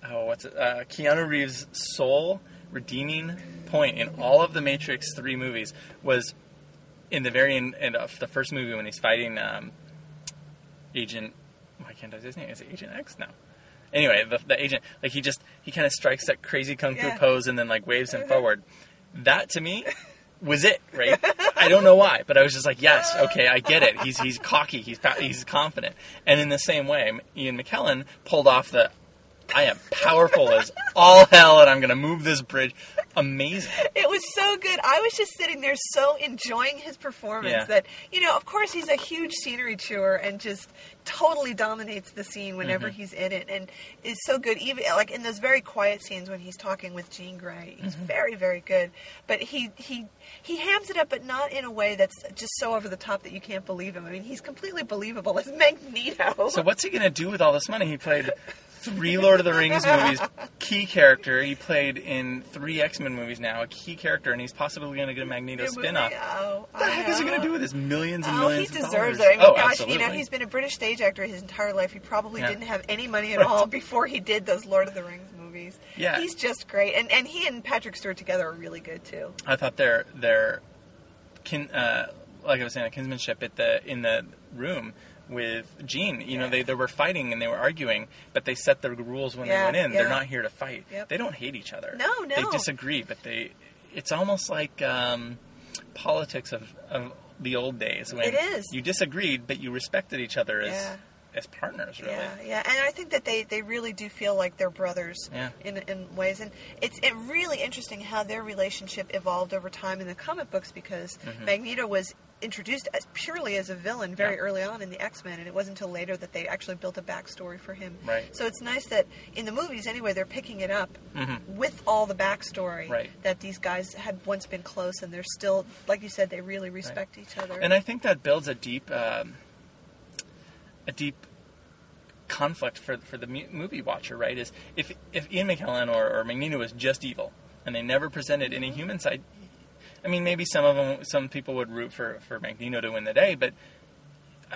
oh, what's it? Uh, Keanu Reeves' sole redeeming point in all of the Matrix three movies was in the very end, end of the first movie when he's fighting um, Agent. Why can't I say his name? Is it Agent X? No. Anyway, the, the agent like he just he kind of strikes that crazy kung fu Yeah. pose and then like waves him forward. That to me was it, right? I don't know why, but I was just like, yes, okay, I get it. He's he's cocky, he's he's confident, and in the same way, Ian McKellen pulled off the, I am powerful as all hell, and I'm gonna move this bridge. Amazing. It was so good. I was just sitting there so enjoying his performance Yeah. that, you know, of course he's a huge scenery chewer and just totally dominates the scene whenever Mm-hmm. he's in it and is so good. Even like in those very quiet scenes when he's talking with Jean Grey, he's Mm-hmm. very, very good. But he he he hams it up, but not in a way that's just so over the top that you can't believe him. I mean, he's completely believable as Magneto. So what's he gonna do with all this money? He played three Lord of the Rings movies, key character. He played in three X Men movies now, a key character, and he's possibly gonna get a Magneto spin off. oh, What the I heck is he gonna do with his millions and Oh, he millions of deserves it. I mean, oh, gosh, absolutely. you know, he's been a British stage actor his entire life. He probably Yeah. didn't have any money at Right. all before he did those Lord of the Rings movies. Yeah. he's just great, and and he and Patrick Stewart together are really good too. I thought their their kin uh, like I was saying, a kinsmanship at the in the room with Jean. You know, they they were fighting and they were arguing, but they set the rules when they went in. yeah. They're not here to fight. Yep. They don't hate each other. No, no. They disagree, but they. It's almost like um, politics of, of the old days when It is. you disagreed, but you respected each other as Yeah. as partners. Really. Yeah, yeah, and I think that they, they really do feel like they're brothers Yeah. in in ways, and it's it really interesting how their relationship evolved over time in the comic books because Magneto was introduced as purely as a villain very Mm-hmm. Yeah. early on in the X Men, and it wasn't until later that they actually built a backstory for him. Right. So it's nice that in the movies, anyway, they're picking it up Mhm. with all the backstory Right. that these guys had once been close, and they're still, like you said, they really respect each other. And I think that builds a deep, um, a deep conflict for for the movie watcher, right? Is if if Ian McKellen or, or Magneto was just evil and they never presented any human side. I mean, maybe some of them, some people would root for for Magneto to win the day, but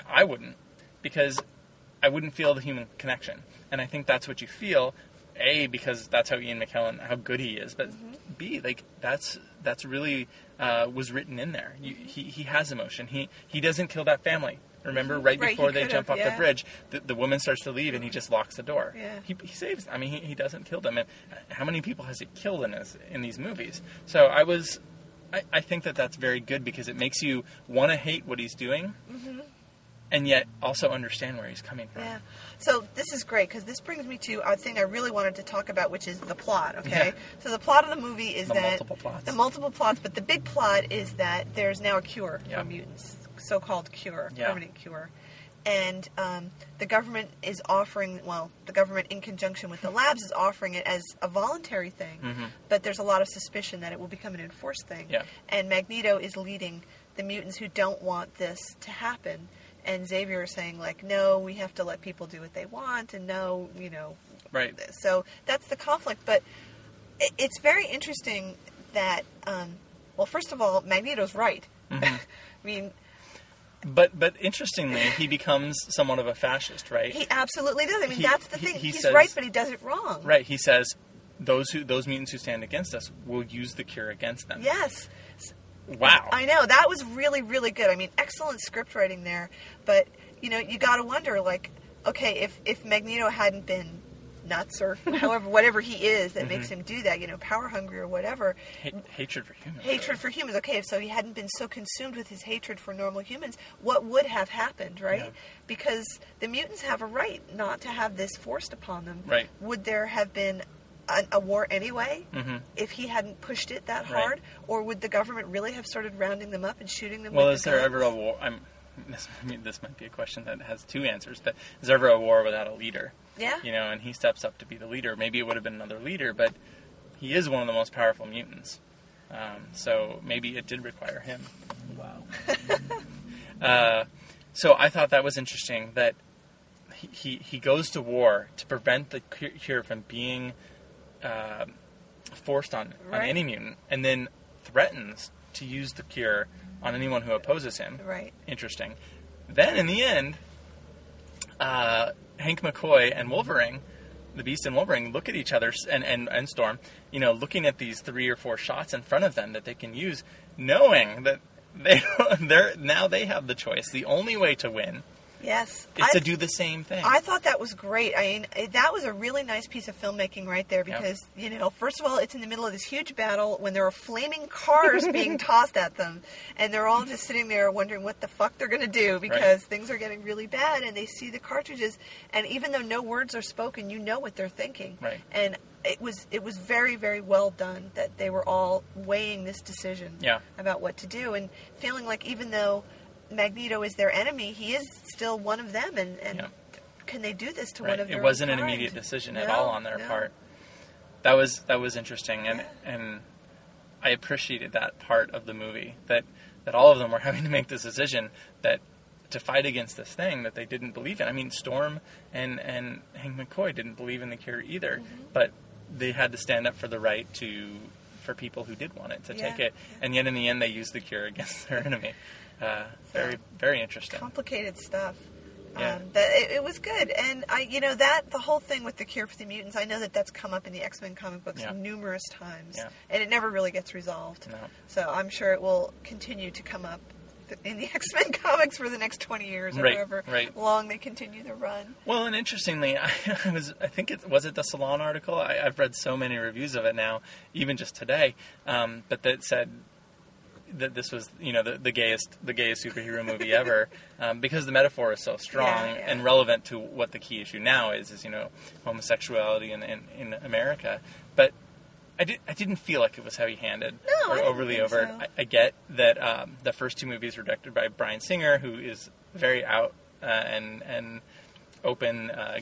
I- wouldn't because I wouldn't feel the human connection, and I think that's what you feel. A because that's how Ian McKellen, how good he is, but mm-hmm. B like that's that's really uh, was written in there. You, he he has emotion. He he doesn't kill that family. Remember, mm-hmm. right Right, before they jump off yeah. the bridge, the, the woman starts to leave, and he mm-hmm. just locks the door. Yeah. He, he saves. I mean, he, he doesn't kill them. And uh, how many people has he killed in his in these movies? So I was, I, I think that that's very good because it makes you want to hate what he's doing, mm-hmm. and yet also understand where he's coming from. Yeah. So this is great because this brings me to a thing I really wanted to talk about, which is the plot. Okay. Yeah. So the plot of the movie is The that multiple plots. the multiple plots, but the big plot is that there's now a cure Yeah. for mutants, so-called cure, Yeah. permanent cure. And um, the government is offering. Well, the government, in conjunction with the labs, is offering it as a voluntary thing. Mhm. But there's a lot of suspicion that it will become an enforced thing. Yeah. And Magneto is leading the mutants who don't want this to happen. And Xavier is saying like, no, we have to let people do what they want, and no, you know, Right. so that's the conflict. But it's very interesting that, um, well, first of all, Magneto's right. Mhm. I mean, But but interestingly, he becomes somewhat of a fascist, right? he absolutely does. I mean, He- that's the he- thing. he He's says- right, but he does it wrong. Right. He says those who those mutants who stand against us will use the cure against them. Yes. Wow. I know that was really really good. I mean, excellent script writing there. But you know, you got to wonder like, okay, if if Magneto hadn't been nuts or however whatever he is that makes Mm-hmm. him do that, you know, power hungry or whatever, Ha- hatred for humans. hatred for humans. Okay, so he hadn't been so consumed with his hatred for normal humans, what would have happened, right? Yeah. Because the mutants have a right not to have this forced upon them. Right. Would there have been a, a war anyway hmm if he hadn't pushed it that Right. hard, or would the government really have started rounding them up and shooting them? Well, is the there guns? ever a war? I'm. This, I mean, this might be a question that has two answers, but is there ever a war without a leader? Yeah. You know, and he steps up to be the leader. Maybe it would have been another leader, but he is one of the most powerful mutants. Um, so maybe it did require him. Wow. uh, so I thought that was interesting that he, he, he goes to war to prevent the cure from being uh, forced on, on any mutant, and then threatens to use the cure on anyone who opposes him. Right. Interesting. Then in the end, uh, Hank McCoy and Wolverine, the Beast and Wolverine, look at each other and, and, and Storm, you know, looking at these three or four shots in front of them that they can use, knowing that they they're now they have the choice. The only way to win Yes. is I- to do the same thing. I thought that was great. I mean, that was a really nice piece of filmmaking right there Yep. because, you know, first of all, it's in the middle of this huge battle when there are flaming cars being tossed at them, and they're all just sitting there wondering what the fuck they're going to do because things are getting really bad, and they see the cartridges, and even though no words are spoken, you know what they're thinking. Right. And it was it was very very well done that they were all weighing this decision Yeah. about what to do and feeling like even though Magneto is their enemy, he is still one of them, and, and Yeah. can they do this to Right. one of It wasn't an immediate decision at No, all on their no. part. That was that was interesting, and and I appreciated that part of the movie that that all of them were having to make this decision that to fight against this thing that they didn't believe in. I mean, Storm and and Hank McCoy didn't believe in the cure either, Mm-hmm. but they had to stand up for the right to for people who did want it to Yeah, take it, and yet in the end they used the cure against their enemy. Uh, very very interesting. complicated stuff. Yeah. Um, that it, it was good, and I, you know, that the whole thing with the cure for the mutants. I know that that's come up in the X Men comic books Yeah. numerous times, Yeah. and it never really gets resolved. No. So I'm sure it will continue to come up in the X Men comics for the next 20 years or Right, however right. long they continue the run. Well, and interestingly, I, I was I think it was it the Salon article. I, I've read so many reviews of it now, even just today, um, but that said that this was you know the, the gayest the gayest superhero movie ever um, because the metaphor is so strong Yeah, yeah. and relevant to what the key issue now is is you know homosexuality in in, in America, but. I, did, I didn't feel like it was heavy handed No, or overly overt. so. I, I get that um, the first two movies were directed by Bryan Singer, who is very out uh, and and open uh,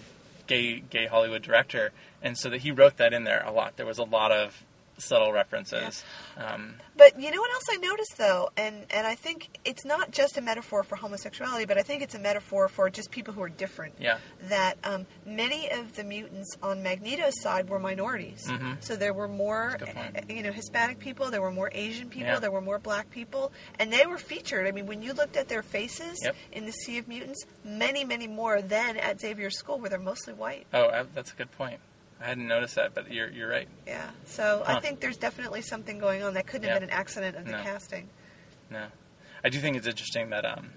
gay gay Hollywood director, and so that he wrote that in there a lot. There was a lot of subtle references. Um, But you know what else I noticed though, and and I think it's not just a metaphor for homosexuality, but I think it's a metaphor for just people who are different. yeah, That um, many of the mutants on Magneto's side were minorities. Mhm. So there were more, That's a good point. you know, Hispanic people. There were more Asian people. Yeah. There were more Black people, and they were featured. I mean, when you looked at their faces Yep. in the Sea of Mutants, many, many more than at Xavier's school, where they're mostly white. oh, that's a good point. I hadn't noticed that, but you're you're right. Yeah. So I think there's definitely something going on that couldn't Yeah. have been an accident of the No. casting. No, I do think it's interesting that um,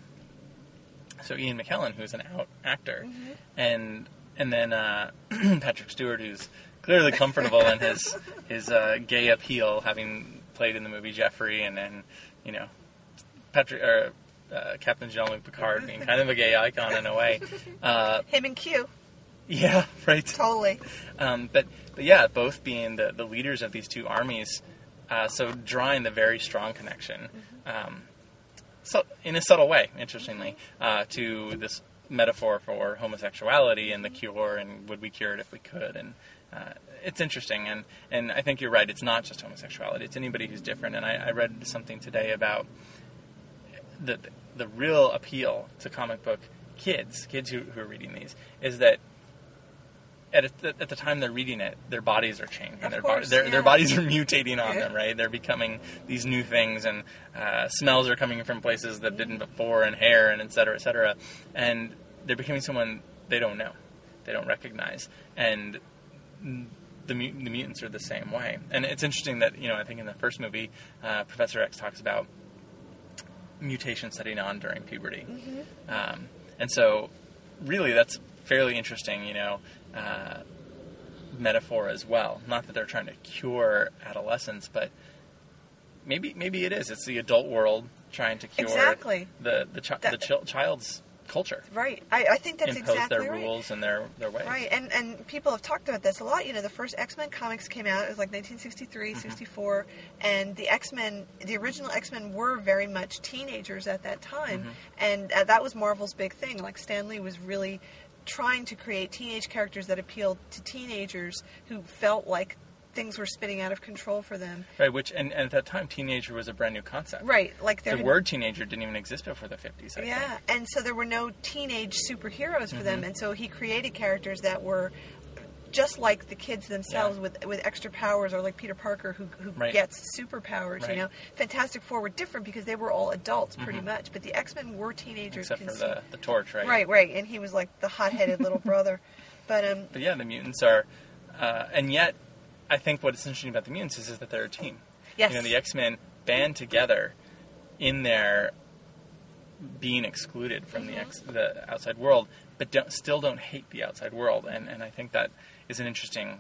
so Ian McKellen, who's an out actor, Mm-hmm. and and then uh, Patrick Stewart, who's clearly comfortable in his his uh, gay appeal, having played in the movie Jeffrey, and then you know Patrick or uh, Captain Jean-Luc Picard being kind of a gay icon in a way. Uh, Him and Q, yeah, right. totally. Um, but but yeah, both being the, the leaders of these two armies, uh, so drawing the very strong connection, um, so in a subtle way, interestingly, uh, to this metaphor for homosexuality and the cure, and would we cure it if we could? And uh, it's interesting, and and I think you're right. It's not just homosexuality; it's anybody who's different. And I, I read something today about the the real appeal to comic book kids, kids who, who are reading these, is that at, at the time they're reading it, their bodies are changing. Of their, course, their, yeah. their bodies are mutating on them, right? They're becoming these new things, and uh, smells are coming from places that didn't before, and hair, and et cetera, et cetera. And they're becoming someone they don't know, they don't recognize. And the, mut- the mutants are the same way. And it's interesting that, you know, I think in the first movie, uh, Professor X talks about mutation setting on during puberty. Um, and so, really, that's fairly interesting, you know, uh, metaphor as well. Not that they're trying to cure adolescence, but maybe maybe it is. It's the adult world trying to cure Exactly. the the, chi- That- the chil- child's culture, Right. I, I think that's impose exactly their right. rules and their their ways. Right, and and people have talked about this a lot. You know, the first X Men comics came out, it was like 1963, Mm-hmm. 64, and the X Men, the original X Men were very much teenagers at that time, Mm-hmm. and uh, that was Marvel's big thing. Like, Stan Lee was really trying to create teenage characters that appealed to teenagers who felt like things were spinning out of control for them. Right, which and, and at that time, teenager was a brand new concept. Right, like there The word teenager didn't even exist before the 50s. I Yeah, think. and so there were no teenage superheroes for Mm-hmm. them, and so he created characters that were just like the kids themselves Yeah. with with extra powers, or like Peter Parker who who Right. gets superpowers. Right. You know, Fantastic Four were different because they were all adults pretty much, but the X Men were teenagers. Mm-hmm. Except for the, the torch, right? right, right, and he was like the hot headed little brother. But um, But yeah, the mutants are, uh, and yet, I think what is interesting about the mutants is, is that they're a team. yes, You know, the X Men band together in their being excluded from the ex- the outside world, but don't, still don't hate the outside world, and and I think that is an interesting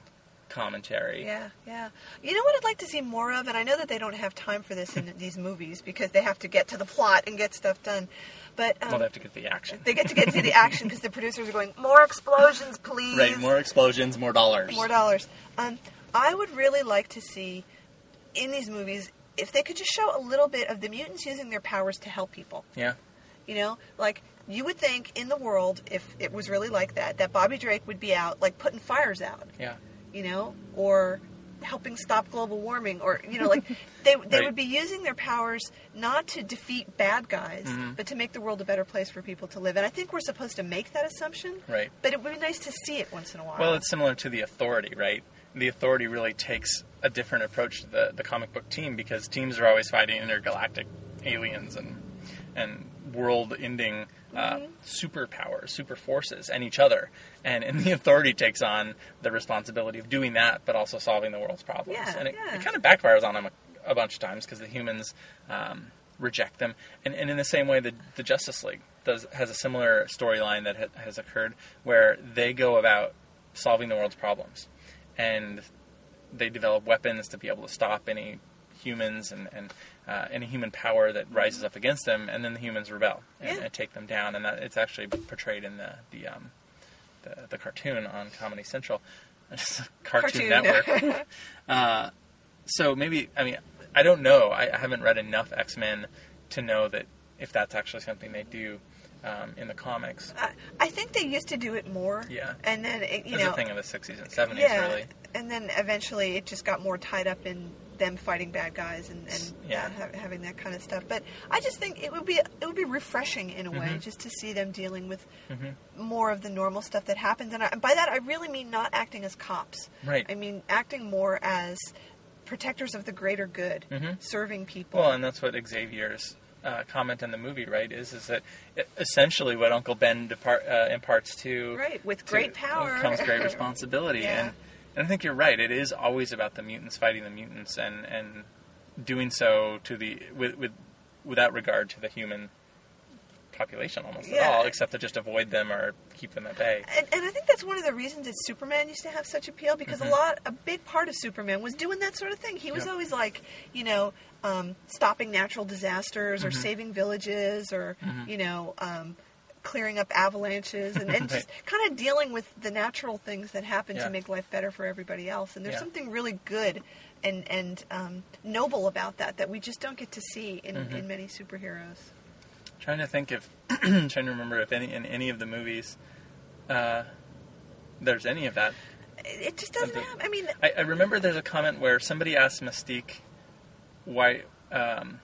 commentary. Yeah, yeah. You know what I'd like to see more of, and I know that they don't have time for this in these movies because they have to get to the plot and get stuff done. But um, Well, they have to get the action. They get to get to the action because the producers are going, more explosions, please. Right, more explosions, more dollars. More dollars. Um, I would really like to see in these movies if they could just show a little bit of the mutants using their powers to help people. Yeah, You know, like you would think in the world, if it was really like that, that Bobby Drake would be out, like putting fires out. yeah. You know, or helping stop global warming, or you know, like they they Right. would be using their powers not to defeat bad guys, Mhm. but to make the world a better place for people to live. And I think we're supposed to make that assumption. Right. But it would be nice to see it once in a while. Well, it's similar to the Authority, right? The Authority really takes a different approach to the, the comic book team because teams are always fighting intergalactic aliens and and world-ending uh, superpowers, super forces, and each other. And, and the Authority takes on the responsibility of doing that, but also solving the world's problems. Yeah, and it, yeah. it kind of backfires on them a, a bunch of times because the humans um, reject them. And, and in the same way, the, the Justice League does has a similar storyline that ha- has occurred where they go about solving the world's problems, and they develop weapons to be able to stop any humans and, and uh, any human power that rises up against them, and then the humans rebel and, Yeah. and take them down. And that, it's actually portrayed in the the, um, the the cartoon on Comedy Central, Cartoon, Cartoon. Network. uh, so maybe I mean I don't know. I, I haven't read enough X Men to know that if that's actually something they do um, in the comics. I, I think they used to do it more. Yeah. And then it, you It's know, a thing of the '60s and '70s, yeah, really. and then eventually it just got more tied up in them fighting bad guys and, and Yeah. ha- having that kind of stuff. But I just think it would be it would be refreshing in a way Mhm. just to see them dealing with hmm more of the normal stuff that happens. And, I, and by that I really mean not acting as cops. Right. I mean acting more as protectors of the greater good, Mhm. serving people. Well, and that's what Xavier's uh, comment in the movie, right? Is is that essentially what Uncle Ben depart, uh, imparts to right, with to- great power comes great responsibility, Yeah. and and I think you're right. It is always about the mutants fighting the mutants, and and doing so to the with, with without regard to the human population almost Yeah. at all, except to just avoid them or keep them at bay. And, and I think that's one of the reasons that Superman used to have such appeal because Mhm. a lot, a big part of Superman was doing that sort of thing. He was Yep. always like, you know, um, stopping natural disasters or Mhm. saving villages or, Mhm. you know, um, clearing up avalanches and, and just kind of dealing with the natural things that happen Yeah. to make life better for everybody else. And there's Yeah. something really good and and um, noble about that that we just don't get to see in, Mhm. in many superheroes. trying to think if trying to remember if any in any of the movies uh, there's any of that. It just doesn't the- happen. I mean, I, I remember there's a comment where somebody asked Mystique why um,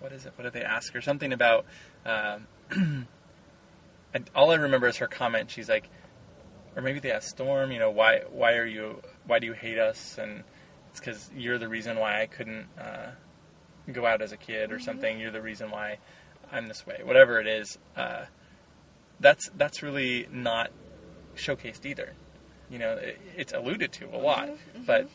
what is it? What did they ask her? Something about um, and all I remember is her comment. She's like, or maybe they asked Storm, you know, why why are you why do you hate us? And it's because you're the reason why I couldn't uh, go out as a kid or something. You're the reason why I'm this way. Whatever it is, uh, that's that's really not showcased either. You know, it, it's alluded to a lot, but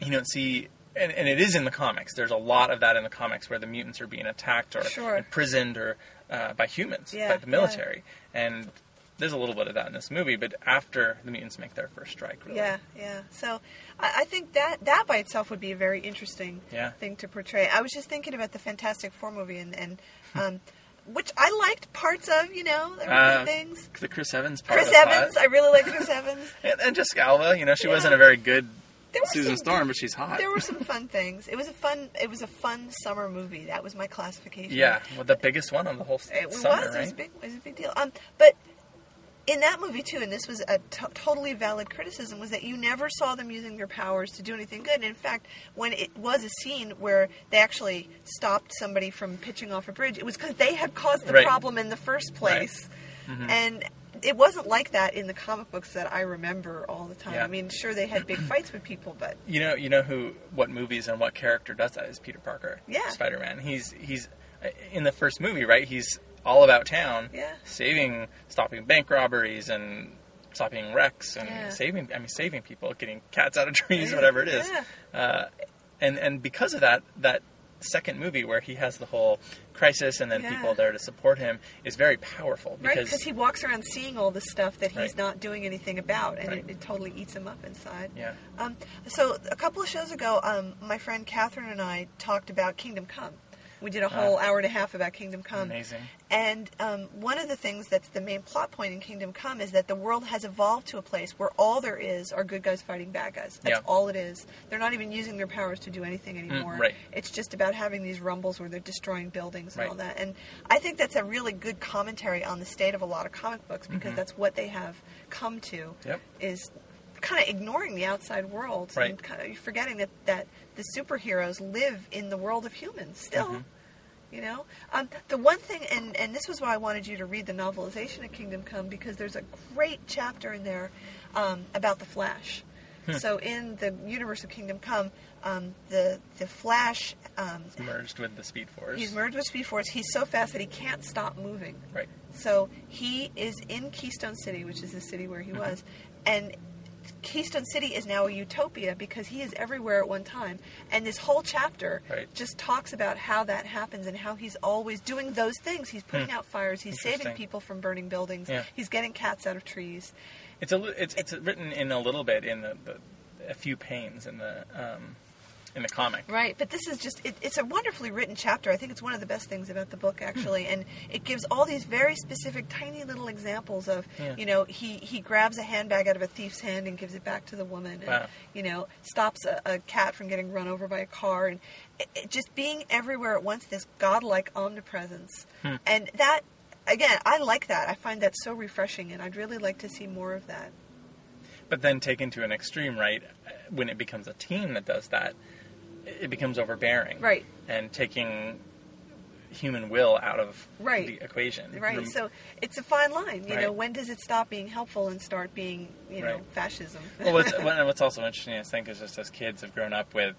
you don't see. And, and it is in the comics. There's a lot of that in the comics where the mutants are being attacked or Sure. imprisoned or uh, by humans, Yeah, by the yeah. military. And there's a little bit of that in this movie, but after the mutants make their first strike, really. Yeah, yeah. So I, I think that that by itself would be a very interesting Yeah. thing to portray. I was just thinking about the Fantastic Four movie and, and um, which I liked parts of. You know, Uh, things. The Chris Evans part Chris. Evans, I really like Chris Evans. and, and Jessica Alba, you know, she Yeah. wasn't a very good Susan some- Storm, but she's hot. There were some fun things. It was a fun. It was a fun summer movie. That was my classification. yeah, well, the biggest one on the whole It summer, was. It was, right? big, it was a big deal. Um, but in that movie too, and this was a totally valid criticism, was that you never saw them using their powers to do anything good. And in fact, when it was a scene where they actually stopped somebody from pitching off a bridge, it was because they had caused the Right. problem in the first place. Mhm. And it wasn't like that in the comic books that I remember all the time. Yeah. I mean, sure they had big fights with people, but You know, you know who, what movies and what character does that is Peter Parker. Yeah. Spider-Man. He's he's uh, in the first movie, right? He's all about town, Yeah. saving, stopping bank robberies and stopping wrecks and Yeah. saving. I mean, saving people, getting cats out of trees, whatever it is. Yeah. Uh, and and because of that, that second movie where he has the whole crisis and then Yeah. people there to support him is very powerful Right, because because he walks around seeing all the stuff that he's Right. not doing anything about, and Right. it, it totally eats him up inside. yeah. Um, so a couple of shows ago, um, my friend Catherine and I talked about Kingdom Come. We did a whole hour and a half about Kingdom Come. Amazing. And um, one of the things that's the main plot point in Kingdom Come is that the world has evolved to a place where all there is are good guys fighting bad guys. That's Yeah. all it is. They're not even using their powers to do anything anymore. Mm, right. It's just about having these rumbles where they're destroying buildings and Right. all that. And I think that's a really good commentary on the state of a lot of comic books because Mhm. that's what they have come to Yep. is kind of ignoring the outside world and kind of forgetting that, that the superheroes live in the world of humans still. Mhm. You know, um, the one thing, and, and this was why I wanted you to read the novelization of Kingdom Come because there's a great chapter in there um, about the Flash. Hmm. So in the universe of Kingdom Come, um, the the Flash, um, Merged with the Speed Force. he's merged with Speed Force. He's so fast that he can't stop moving. Right. So he is in Keystone City, which is the city where he Mm-hmm. was, and Keystone City is now a utopia because he is everywhere at one time. And this whole chapter Right. just talks about how that happens and how he's always doing those things. He's putting Hmm. out fires. He's saving people from burning buildings. Yeah. He's getting cats out of trees. It's a it's it's written in a little bit in the, the a few panes in the um, in the comic. Right, but this is just, it, it's a wonderfully written chapter. I think it's one of the best things about the book, Hmm. actually. And it gives all these very specific, tiny little examples of, Yeah. you know, he, he grabs a handbag out of a thief's hand and gives it back to the woman. And, Wow. you know, stops a, a cat from getting run over by a car. And it, it just being everywhere at once, this godlike omnipresence. Hmm. And that, again, I like that. I find that so refreshing, and I'd really like to see more of that. But then taken to an extreme, right? When it becomes a team that does that, it becomes overbearing. Right. And taking human will out of Right. the equation. Right, Rem- so it's a fine line. You know, when does it stop being helpful and start being, you know, Right. fascism? well, what's, what's also interesting, I think, is just as kids have grown up with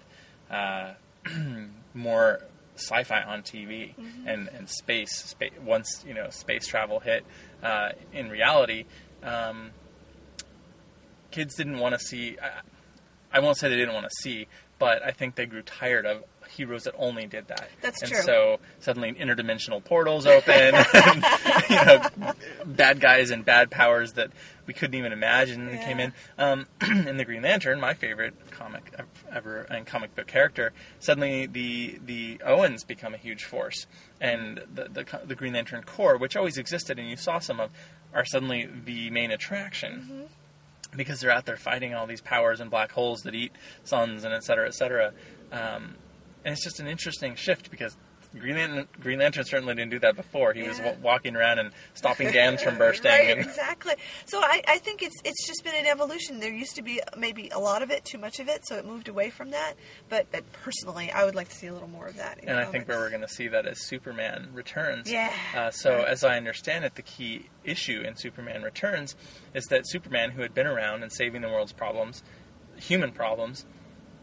uh, more sci-fi on TV Mm-hmm. and, and space, space. Once you know space travel hit, uh, in reality, um, kids didn't want to see. I, I won't say they didn't want to see, but I think they grew tired of heroes that only did that. That's and true. So suddenly interdimensional portals open, and, you know, bad guys and bad powers that we couldn't even imagine Yeah. came in. Um, in the Green Lantern, my favorite comic ever and comic book character, suddenly the the Owens become a huge force, and the the, the Green Lantern Corps, which always existed and you saw some of, are suddenly the main attraction because they're out there fighting all these powers and black holes that eat suns and et cetera, et cetera. Um, and it's just an interesting shift because Green Lantern, Green Lantern certainly didn't do that before. He was w- walking around and stopping dams from bursting. right, and, exactly. So I, I think it's it's just been an evolution. There used to be maybe a lot of it, too much of it, so it moved away from that. But, but personally, I would like to see a little more of that. And I think where we're going to see that is Superman returns. Yeah. Uh, so, as I understand it, the key issue in Superman Returns is that Superman, who had been around and saving the world's problems, human problems,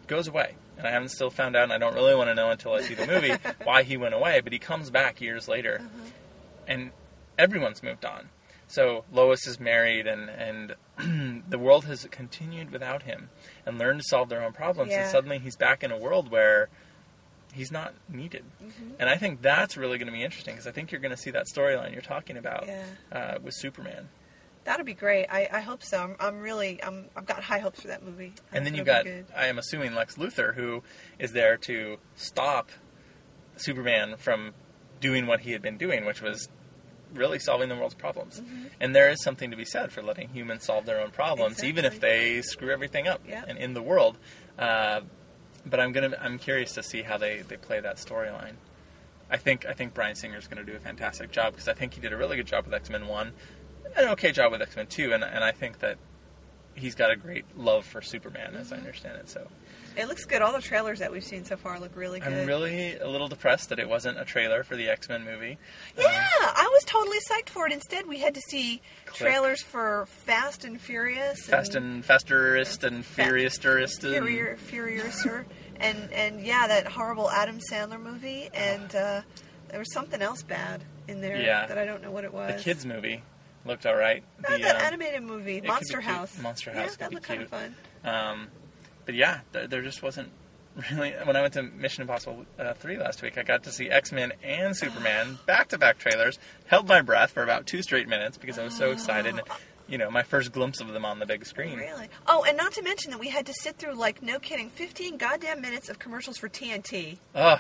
goes away. And I haven't still found out, and I don't really want to know until I see the movie why he went away. But he comes back years later, Uh-huh. and everyone's moved on. So Lois is married, and and the world has continued without him, and learned to solve their own problems. Yeah. And suddenly he's back in a world where he's not needed. Mm-hmm. And I think that's really going to be interesting because I think you're going to see that storyline you're talking about Yeah. uh, with Superman. That'd be great. I, I hope so. I'm, I'm really I'm, I've got high hopes for that movie. I And then you it'll got. I am assuming, Lex Luthor, who is there to stop Superman from doing what he had been doing, which was really solving the world's problems. Mm-hmm. And there is something to be said for letting humans solve their own problems, even if they screw everything up Yeah. and in the world. Uh, but I'm gonna, I'm curious to see how they, they play that storyline. I think I think Bryan Singer's going to do a fantastic job because I think he did a really good job with X Men One, an okay job with X Men Two, and and I think that he's got a great love for Superman, as I Mm-hmm. understand it. So It looks good. All the trailers that we've seen so far look really good. I'm really a little depressed that it wasn't a trailer for the X Men movie. Yeah, I was totally psyched for it. Instead, we had to see Click. trailers for Fast and Furious, Fast and Fasterist and Furiousterist. and- Furious, Furiouser, and and yeah, that horrible Adam Sandler movie, and uh, there was something else bad in there Yeah. that I don't know what it was. The kids movie looked all right. The, that um, animated movie, Monster. House. Monster House could that be looked kind of fun. Um, but yeah, there, there just wasn't really. When I went to Mission Impossible uh, 3 last week, I got to see X Men and Superman back to back trailers. Held my breath for about two straight minutes because I was so excited. You know, my first glimpse of them on the big screen. Really? Oh, and not to mention that we had to sit through like no kidding, 15 goddamn minutes of commercials for TNT. Ugh.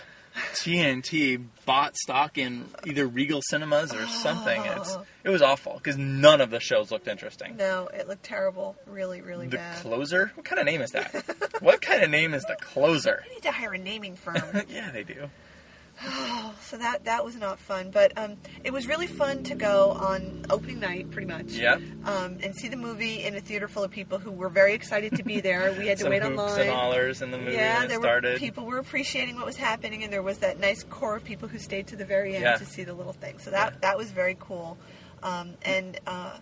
TNT bought stock in either Regal Cinemas or something. It's oh. it was awful because none of the shows looked interesting. No, it looked terrible. Really, really The bad. closer? What kind of name is that? what kind of name is the closer? I need to hire a naming firm. yeah, they do. Oh, so that that was not fun, but um, it was really fun to go on opening night, pretty much. Yep. Um, and see the movie in a theater full of people who were very excited to be there. We had to Some wait hoops online. and hollers in the movie yeah, there started. were people were appreciating what was happening, and there was that nice core of people who stayed to the very end Yeah. to see the little thing. So that Yeah. that was very cool. Um, and uh,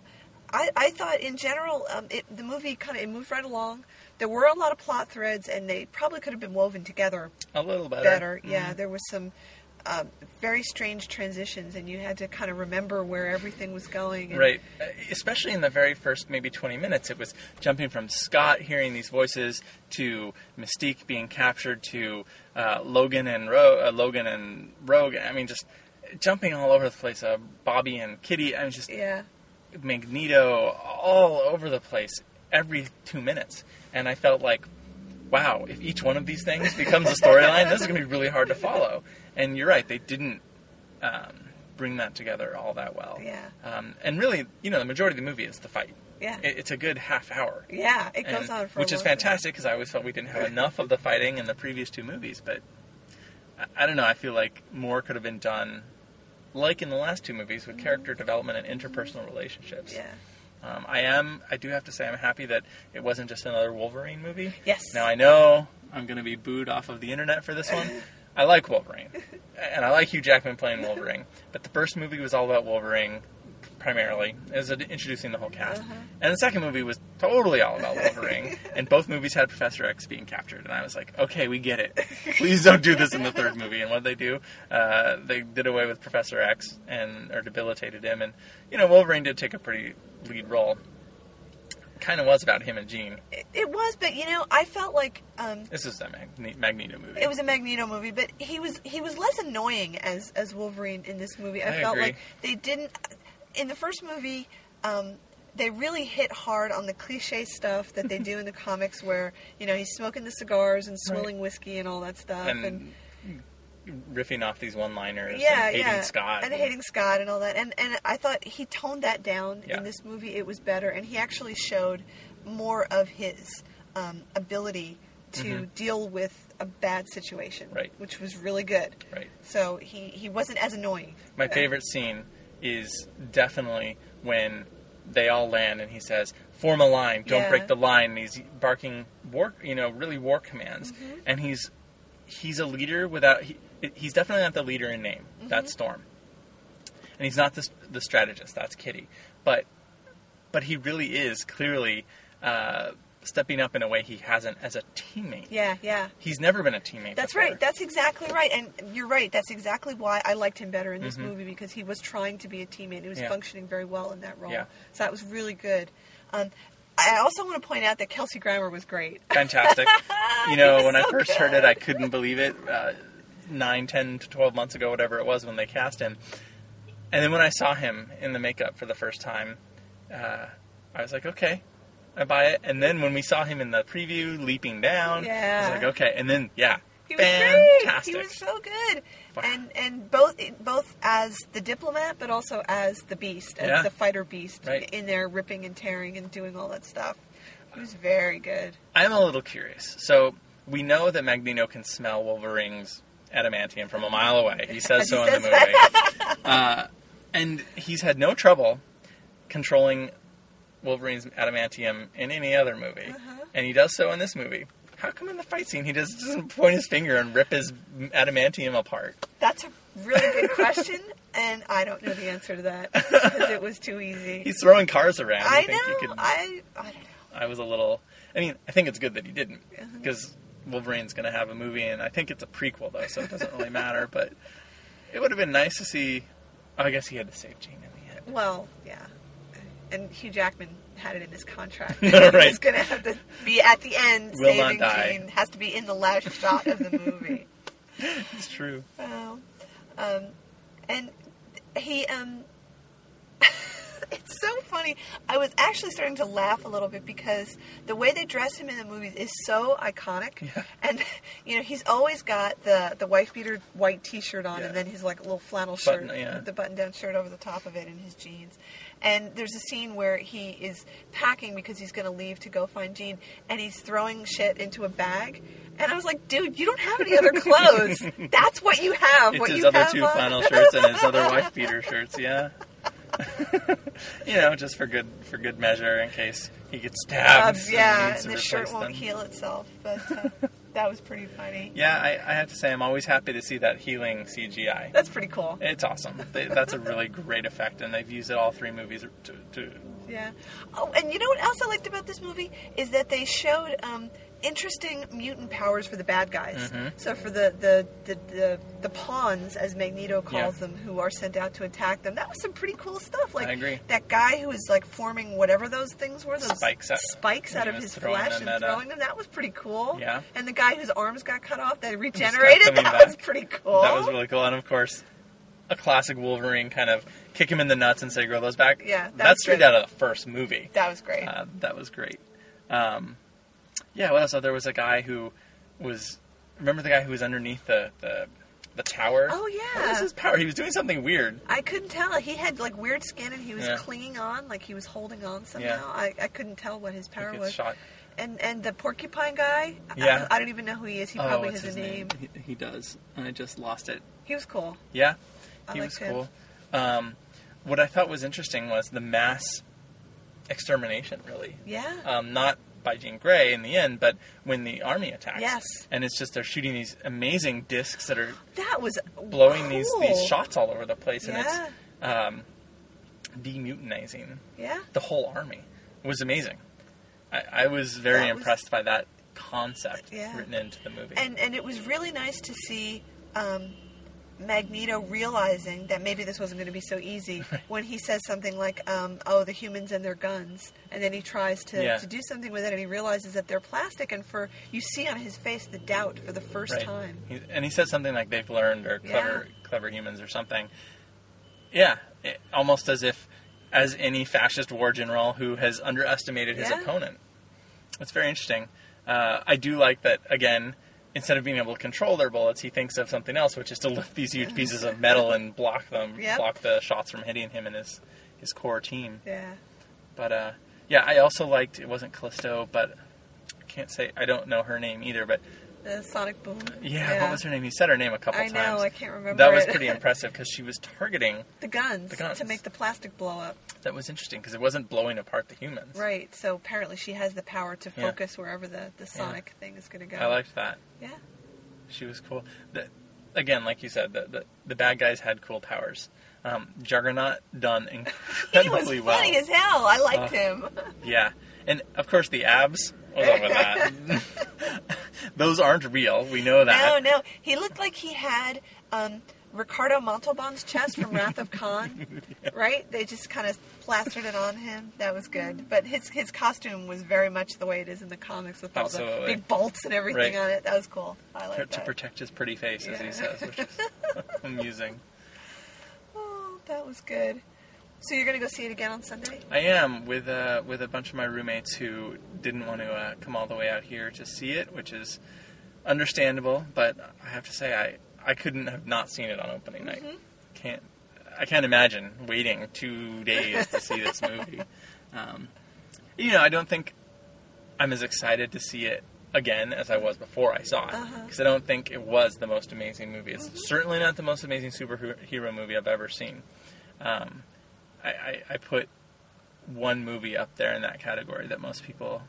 I, I thought in general, um, it, the movie kind of it moved right along. There were a lot of plot threads, and they probably could have been woven together A little better. better. Mhm. Yeah, there was some um, very strange transitions, and you had to kind of remember where everything was going. And, Right, Uh, especially in the very first maybe 20 minutes, it was jumping from Scott hearing these voices to Mystique being captured to uh, Logan and Ro- uh, Logan and Rogue. I mean, just jumping all over the place. Uh, Bobby and Kitty. I mean, just Yeah. Magneto all over the place every two minutes, and I felt like, wow, if each one of these things becomes a storyline, this is going to be really hard to follow. And you're right, they didn't um, bring that together all that well. Yeah. Um, and really, you know, the majority of the movie is the fight. Yeah. It, it's a good half hour. Yeah, it goes And- on for which is fantastic because I always felt we didn't have enough of the fighting in the previous two movies. But I, I don't know. I feel like more could have been done, like in the last two movies, with character development and interpersonal relationships. Yeah. Um, I am. I do have to say, I'm happy that it wasn't just another Wolverine movie. Yes. Now I know I'm going to be booed off of the internet for this one. I like Wolverine, and I like Hugh Jackman playing Wolverine. But the first movie was all about Wolverine, primarily, as introducing the whole cast. Uh-huh. And the second movie was totally all about Wolverine. and both movies had Professor X being captured. And I was like, okay, we get it. Please don't do this in the third movie. And what did they do? Uh, they did away with Professor X and or debilitated him. And you know, Wolverine did take a pretty lead role. Kind of was about him and Jean. It, it was, but you know, I felt like um, This is a Magne- Magneto movie. it was a Magneto movie, but he was he was less annoying as as Wolverine in this movie. I, I felt agree. like they didn't in the first movie. Um, they really hit hard on the cliche stuff that they do in the comics, where you know he's smoking the cigars and swilling whiskey and all that stuff, and, and riffing off these one-liners. yeah, and hating yeah, Scott and hating Scott and all that. And and I thought he toned that down Yeah. in this movie. It was better, and he actually showed more of his um, ability to Mhm. deal with a bad situation, Right. which was really good. Right. So he, he wasn't as annoying. My favorite scene is definitely when they all land and he says, "Form a line, don't Yeah. break the line." And he's barking war, you know, really war commands. Mm-hmm. And he's he's a leader without he, he's definitely not the leader in name. Mm-hmm. That's Storm. And he's not the the strategist. That's Kitty. But but he really is clearly uh, stepping up in a way he hasn't as a teammate. Yeah, yeah. He's never been a teammate. That's before. right. That's exactly right. And you're right. That's exactly why I liked him better in this Mhm. movie because he was trying to be a teammate. He was Yeah. functioning very well in that role. Yeah. So that was really good. Um, I also want to point out that Kelsey Grammer was great. fantastic. You know, when I so first heard it, I couldn't believe it. Uh, nine, ten to twelve months ago, whatever it was, when they cast him, and then when I saw him in the makeup for the first time, uh, I was like, okay, I buy it. And then when we saw him in the preview leaping down, I was like, okay. And then yeah, He was fantastic. great. He was so good. Wow. And and both both as the diplomat, but also as the beast, as Yeah. the fighter beast, Right. in there ripping and tearing and doing all that stuff. He was very good. I'm a little curious. So we know that Magneto can smell Wolverine's adamantium from a mile away. He says so in the movie. uh, and he's had no trouble controlling Wolverine's adamantium in any other movie. Uh-huh. And he does so in this movie. How come in the fight scene he just doesn't point his finger and rip his adamantium apart? That's a really good question, and I don't know the answer to that because it was too easy. He's throwing cars around. I You think you know. could- I I don't know. I was a little. I mean, I think it's good that he didn't Uh-huh. because Wolverine's going to have a movie, and I think it's a prequel though, so it doesn't really matter. But it would have been nice to see. Oh, I guess he had to save Jean in the end. Well, yeah. And Hugh Jackman had it in his contract. Right. He's going to have to be at the end Will not saving die. Jean. Has to be in the last shot of the movie. It's true. Um, um, and he, um, it's so funny. I was actually starting to laugh a little bit because the way they dress him in the movies is so iconic. Yeah. And you know, he's always got the the wife beater white T-shirt on, Yeah. and then his like little flannel shirt, Button- yeah. with the button-down shirt over the top of it, and his jeans. And there's a scene where he is packing because he's going to leave to go find Jean, and he's throwing shit into a bag. And I was like, dude, you don't have any other clothes. That's what you have. It's what his other two on- flannel shirts and his other wife beater shirts. Yeah. you know, just for good for good measure, in case he gets stabbed. and yeah, to and the shirt won't them. heal itself. But uh, that was pretty funny. Yeah, I, I have to say, I'm always happy to see that healing CGI. That's pretty cool. It's awesome. They, that's a really great effect, and they've used it all three movies to, to Yeah. Oh, and you know what else I liked about this movie is that they showed um, interesting mutant powers for the bad guys. Mhm. So for the the, the the the pawns, as Magneto calls Yeah. them, who are sent out to attack them, that was some pretty cool stuff. Like I agree. that guy who was like forming whatever those things were, those Spikes out- spikes out of his flesh and throwing them. That was pretty cool. Yeah. And the guy whose arms got cut off that regenerated, that back. was pretty cool. That was really cool, and of course, a classic Wolverine kind of kick him in the nuts and say, "Grow those back." Yeah, that that's straight good. out of the first movie. That was great. Uh, that was great. Um, yeah, else? So there was a guy who was. Remember the guy who was underneath the the, the tower? Oh, What yeah. was his power? He was doing something weird. I couldn't tell. He had like weird skin, and he was Yeah. clinging on, like he was holding on somehow. Yeah. I, I couldn't tell what his He power gets was. shot. And and the porcupine guy, I- Yeah. I, don't even know who he is. He oh, probably what's has his a name. He, he does. I just lost it. He was cool. Yeah, I he liked was him. cool. Um, what I thought was interesting was the mass extermination. Really, Yeah. um, not by Jean Grey in the end, but when the army attacks. Yes. And it's just they're shooting these amazing discs that are that was blowing these cool. these shots all over the place, and Yeah. it's um, demutinizing Yeah. the whole army. It was amazing. I, I was very That was- impressed by that concept Yeah. written into the movie. And and it was really nice to see um, Magneto realizing that maybe this wasn't going to be so easy when he says something like, um, "Oh, the humans and their guns," and then he tries to, Yeah. to do something with it, and he realizes that they're plastic, and for you see on his face the doubt for the first Right. time. He, and he says something like they've learned or clever Yeah. clever humans or something. Yeah, it, almost as if as any fascist war general who has underestimated his Yeah. opponent. It's very interesting. Uh, I do like that again. Instead of being able to control their bullets, he thinks of something else, which is to lift these huge pieces of metal and block them, Yep. block the shots from hitting him and his his core team. Yeah. But uh, yeah, I also liked it wasn't Callisto, but I can't say I don't know her name either, but The Sonic Boom. yeah, what was her name? He said her name a couple I times. I know. I can't remember. that was pretty impressive because she was targeting. the guns. The guns. to make the plastic blow up. That was interesting because it wasn't blowing apart the humans. Right. So apparently she has the power to Yeah. focus wherever the the Sonic thing is going to go. I liked that. Yeah. She was cool. The, again, like you said, the, the the bad guys had cool powers. Um, Juggernaut done incredibly well. He was incredibly well. funny as hell. I liked Uh, him. Yeah, and of course the abs. What's up with that? Those aren't real. We know that. no. No. He looked like he had um, Ricardo Montalban's chest from Wrath of Khan, right? They just kind of plastered it on him. That was good. But his his costume was very much the way it is in the comics with all Absolutely. the big bolts and everything Right. on it. That was cool. I To, like to that. protect his pretty face, as he says, which is amusing. Oh, that was good. So you're gonna go see it again on Sunday? I am with uh, with a bunch of my roommates who didn't want to uh, come all the way out here to see it, which is understandable. But I have to say, I I couldn't have not seen it on opening night. Can't I can't imagine waiting two days to see this movie. Um, you know, I don't think I'm as excited to see it again as I was before I saw it Uh-huh. because I don't think it was the most amazing movie. It's certainly not the most amazing superhero movie I've ever seen. Um, I, I, I put one movie up there in that category that most people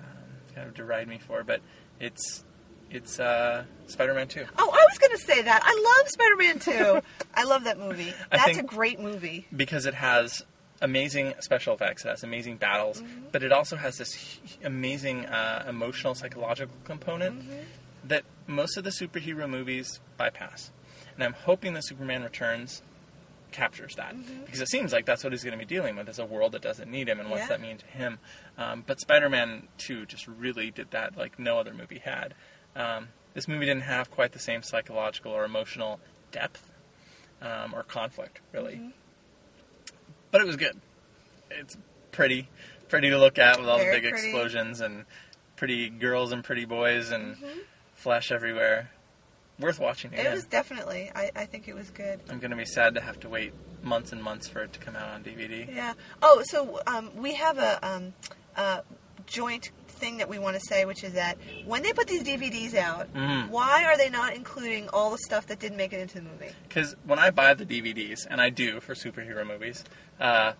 um, kind of deride me for, but it's it's uh, Spider-Man Two. Oh, I was gonna say that. I love Spider-Man 2. I love that movie. That's a great movie. because it has amazing special effects, it has amazing battles, but it also has this amazing uh, emotional psychological component that most of the superhero movies bypass. And I'm hoping that Superman Returns captures that. Because it seems like that's what he's going to be dealing with is a world that doesn't need him and what's Yeah. that mean to him? Um, but spider-man 2 just really did that like no other movie had. Um, this movie didn't have quite the same psychological or emotional depth um, or conflict really. But it was good. It's pretty pretty to look at with all Very the big pretty. explosions and pretty girls and pretty boys and flash everywhere worth watching again It was definitely. I, I think it was good. I'm going to be sad to have to wait months and months for it to come out on DVD. Yeah. Oh, so um, we have a um, uh, joint thing that we want to say, which is that when they put these DVDs out, Mhm. why are they not including all the stuff that didn't make it into the movie? Because when I buy the DVDs, and I do for superhero movies, uh,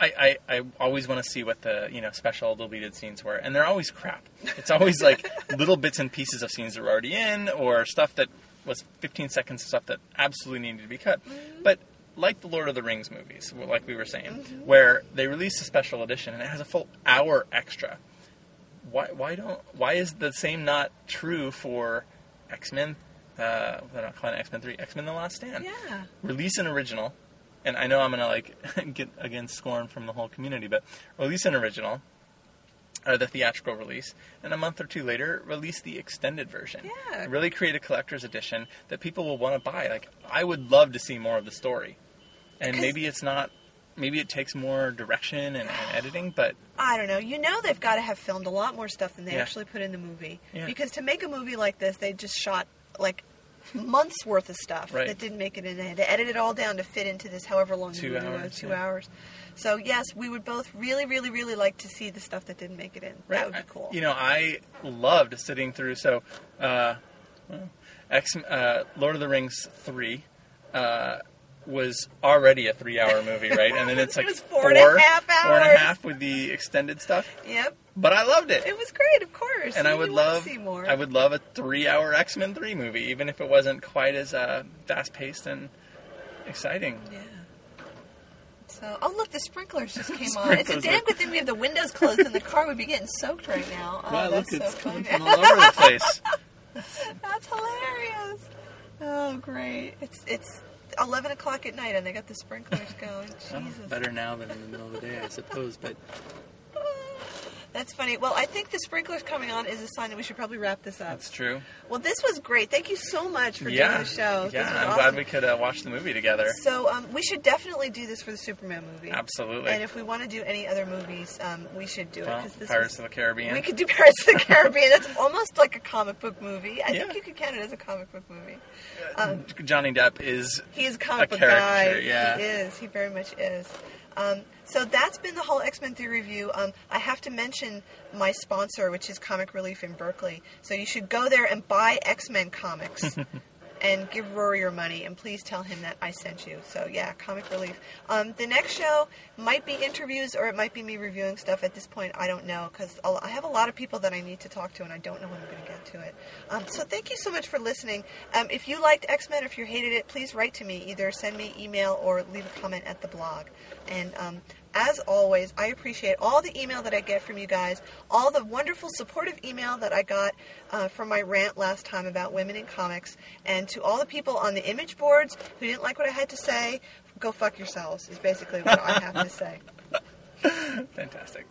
I, I, I always want to see what the you know special deleted scenes were, and they're always crap. It's always like little bits and pieces of scenes that were already in, or stuff that was 15 seconds of stuff that absolutely needed to be cut. But like the Lord of the Rings movies, like we were saying, where they release a special edition and it has a full hour extra. Why why don't why is the same not true for X Men? Uh, they're not calling it X Men Three, X Men: The Last Stand Yeah. release an original, and I know I'm gonna like get again scorn from the whole community, but release an original, or the theatrical release, and a month or two later release the extended version. Yeah. Really create a collector's edition that people will want to buy. Like I would love to see more of the story, And maybe it's not. Maybe it takes more direction and, and editing, but I don't know. You know they've got to have filmed a lot more stuff than they Yeah. actually put in the movie. Yeah. Because to make a movie like this, they just shot like months worth of stuff Right. that didn't make it in. They had to edit it all down to fit into this however long Two hours, was, two yeah. hours. So yes, we would both really, really, really like to see the stuff that didn't make it in. That would be I- cool. You know, I loved sitting through. So, uh, well, X, uh, Lord of the Rings three uh, was already a three-hour movie, right? And then it's It like was four and a half four and a hours. half with the extended stuff. Yep, But I loved it, it was great. Of course, and I would love, see more. I would love a three-hour X Men three movie, even if it wasn't quite as uh, fast-paced and exciting. Yeah. So, oh look, the sprinklers just came on. It's a damn good thing we have the windows closed in the car. We'd be getting soaked right now. Oh, wow, that's look, so it's coming funny. from all over the place. That's hilarious. Oh, great! It's it's eleven o'clock at night, and they got the sprinklers going. Jesus, better now than in the middle of the day, I suppose. But that's funny. Well, I think the sprinklers coming on is a sign that we should probably wrap this up. that's true. Well, this was great. Thank you so much for yeah, doing the show. yeah. I'm awesome. glad we could uh, watch the movie together. So um, we should definitely do this for the Superman movie. Absolutely. And if we want to do any other movies, um, we should do it well, 'cause this Pirates was- of the Caribbean. We could do Pirates of the Caribbean. That's almost like a comic book movie. I Yeah. think you could count it as a comic book movie. Um, Johnny Depp is He is a comic A book character, guy. yeah. He is. He very much is. Um, so that's been the whole X Men Three review. Um, I have to mention my sponsor, which is Comic Relief in Berkeley. So you should go there and buy X Men comics. and give Rory your money, and please tell him that I sent you. So yeah, comic relief. Um, the next show might be interviews, or it might be me reviewing stuff. At this point, I don't know because I have a lot of people that I need to talk to, and I don't know when I'm going to get to it. Um, so thank you so much for listening. Um, if you liked X Men, or if you hated it, please write to me. Either send me email or leave a comment at the blog. And um, as always, I appreciate all the email that I get from you guys, all the wonderful supportive email that I got uh, from my rant last time about women in comics, and to all the people on the image boards who didn't like what I had to say, go fuck yourselves, is basically what I have to say. Fantastic.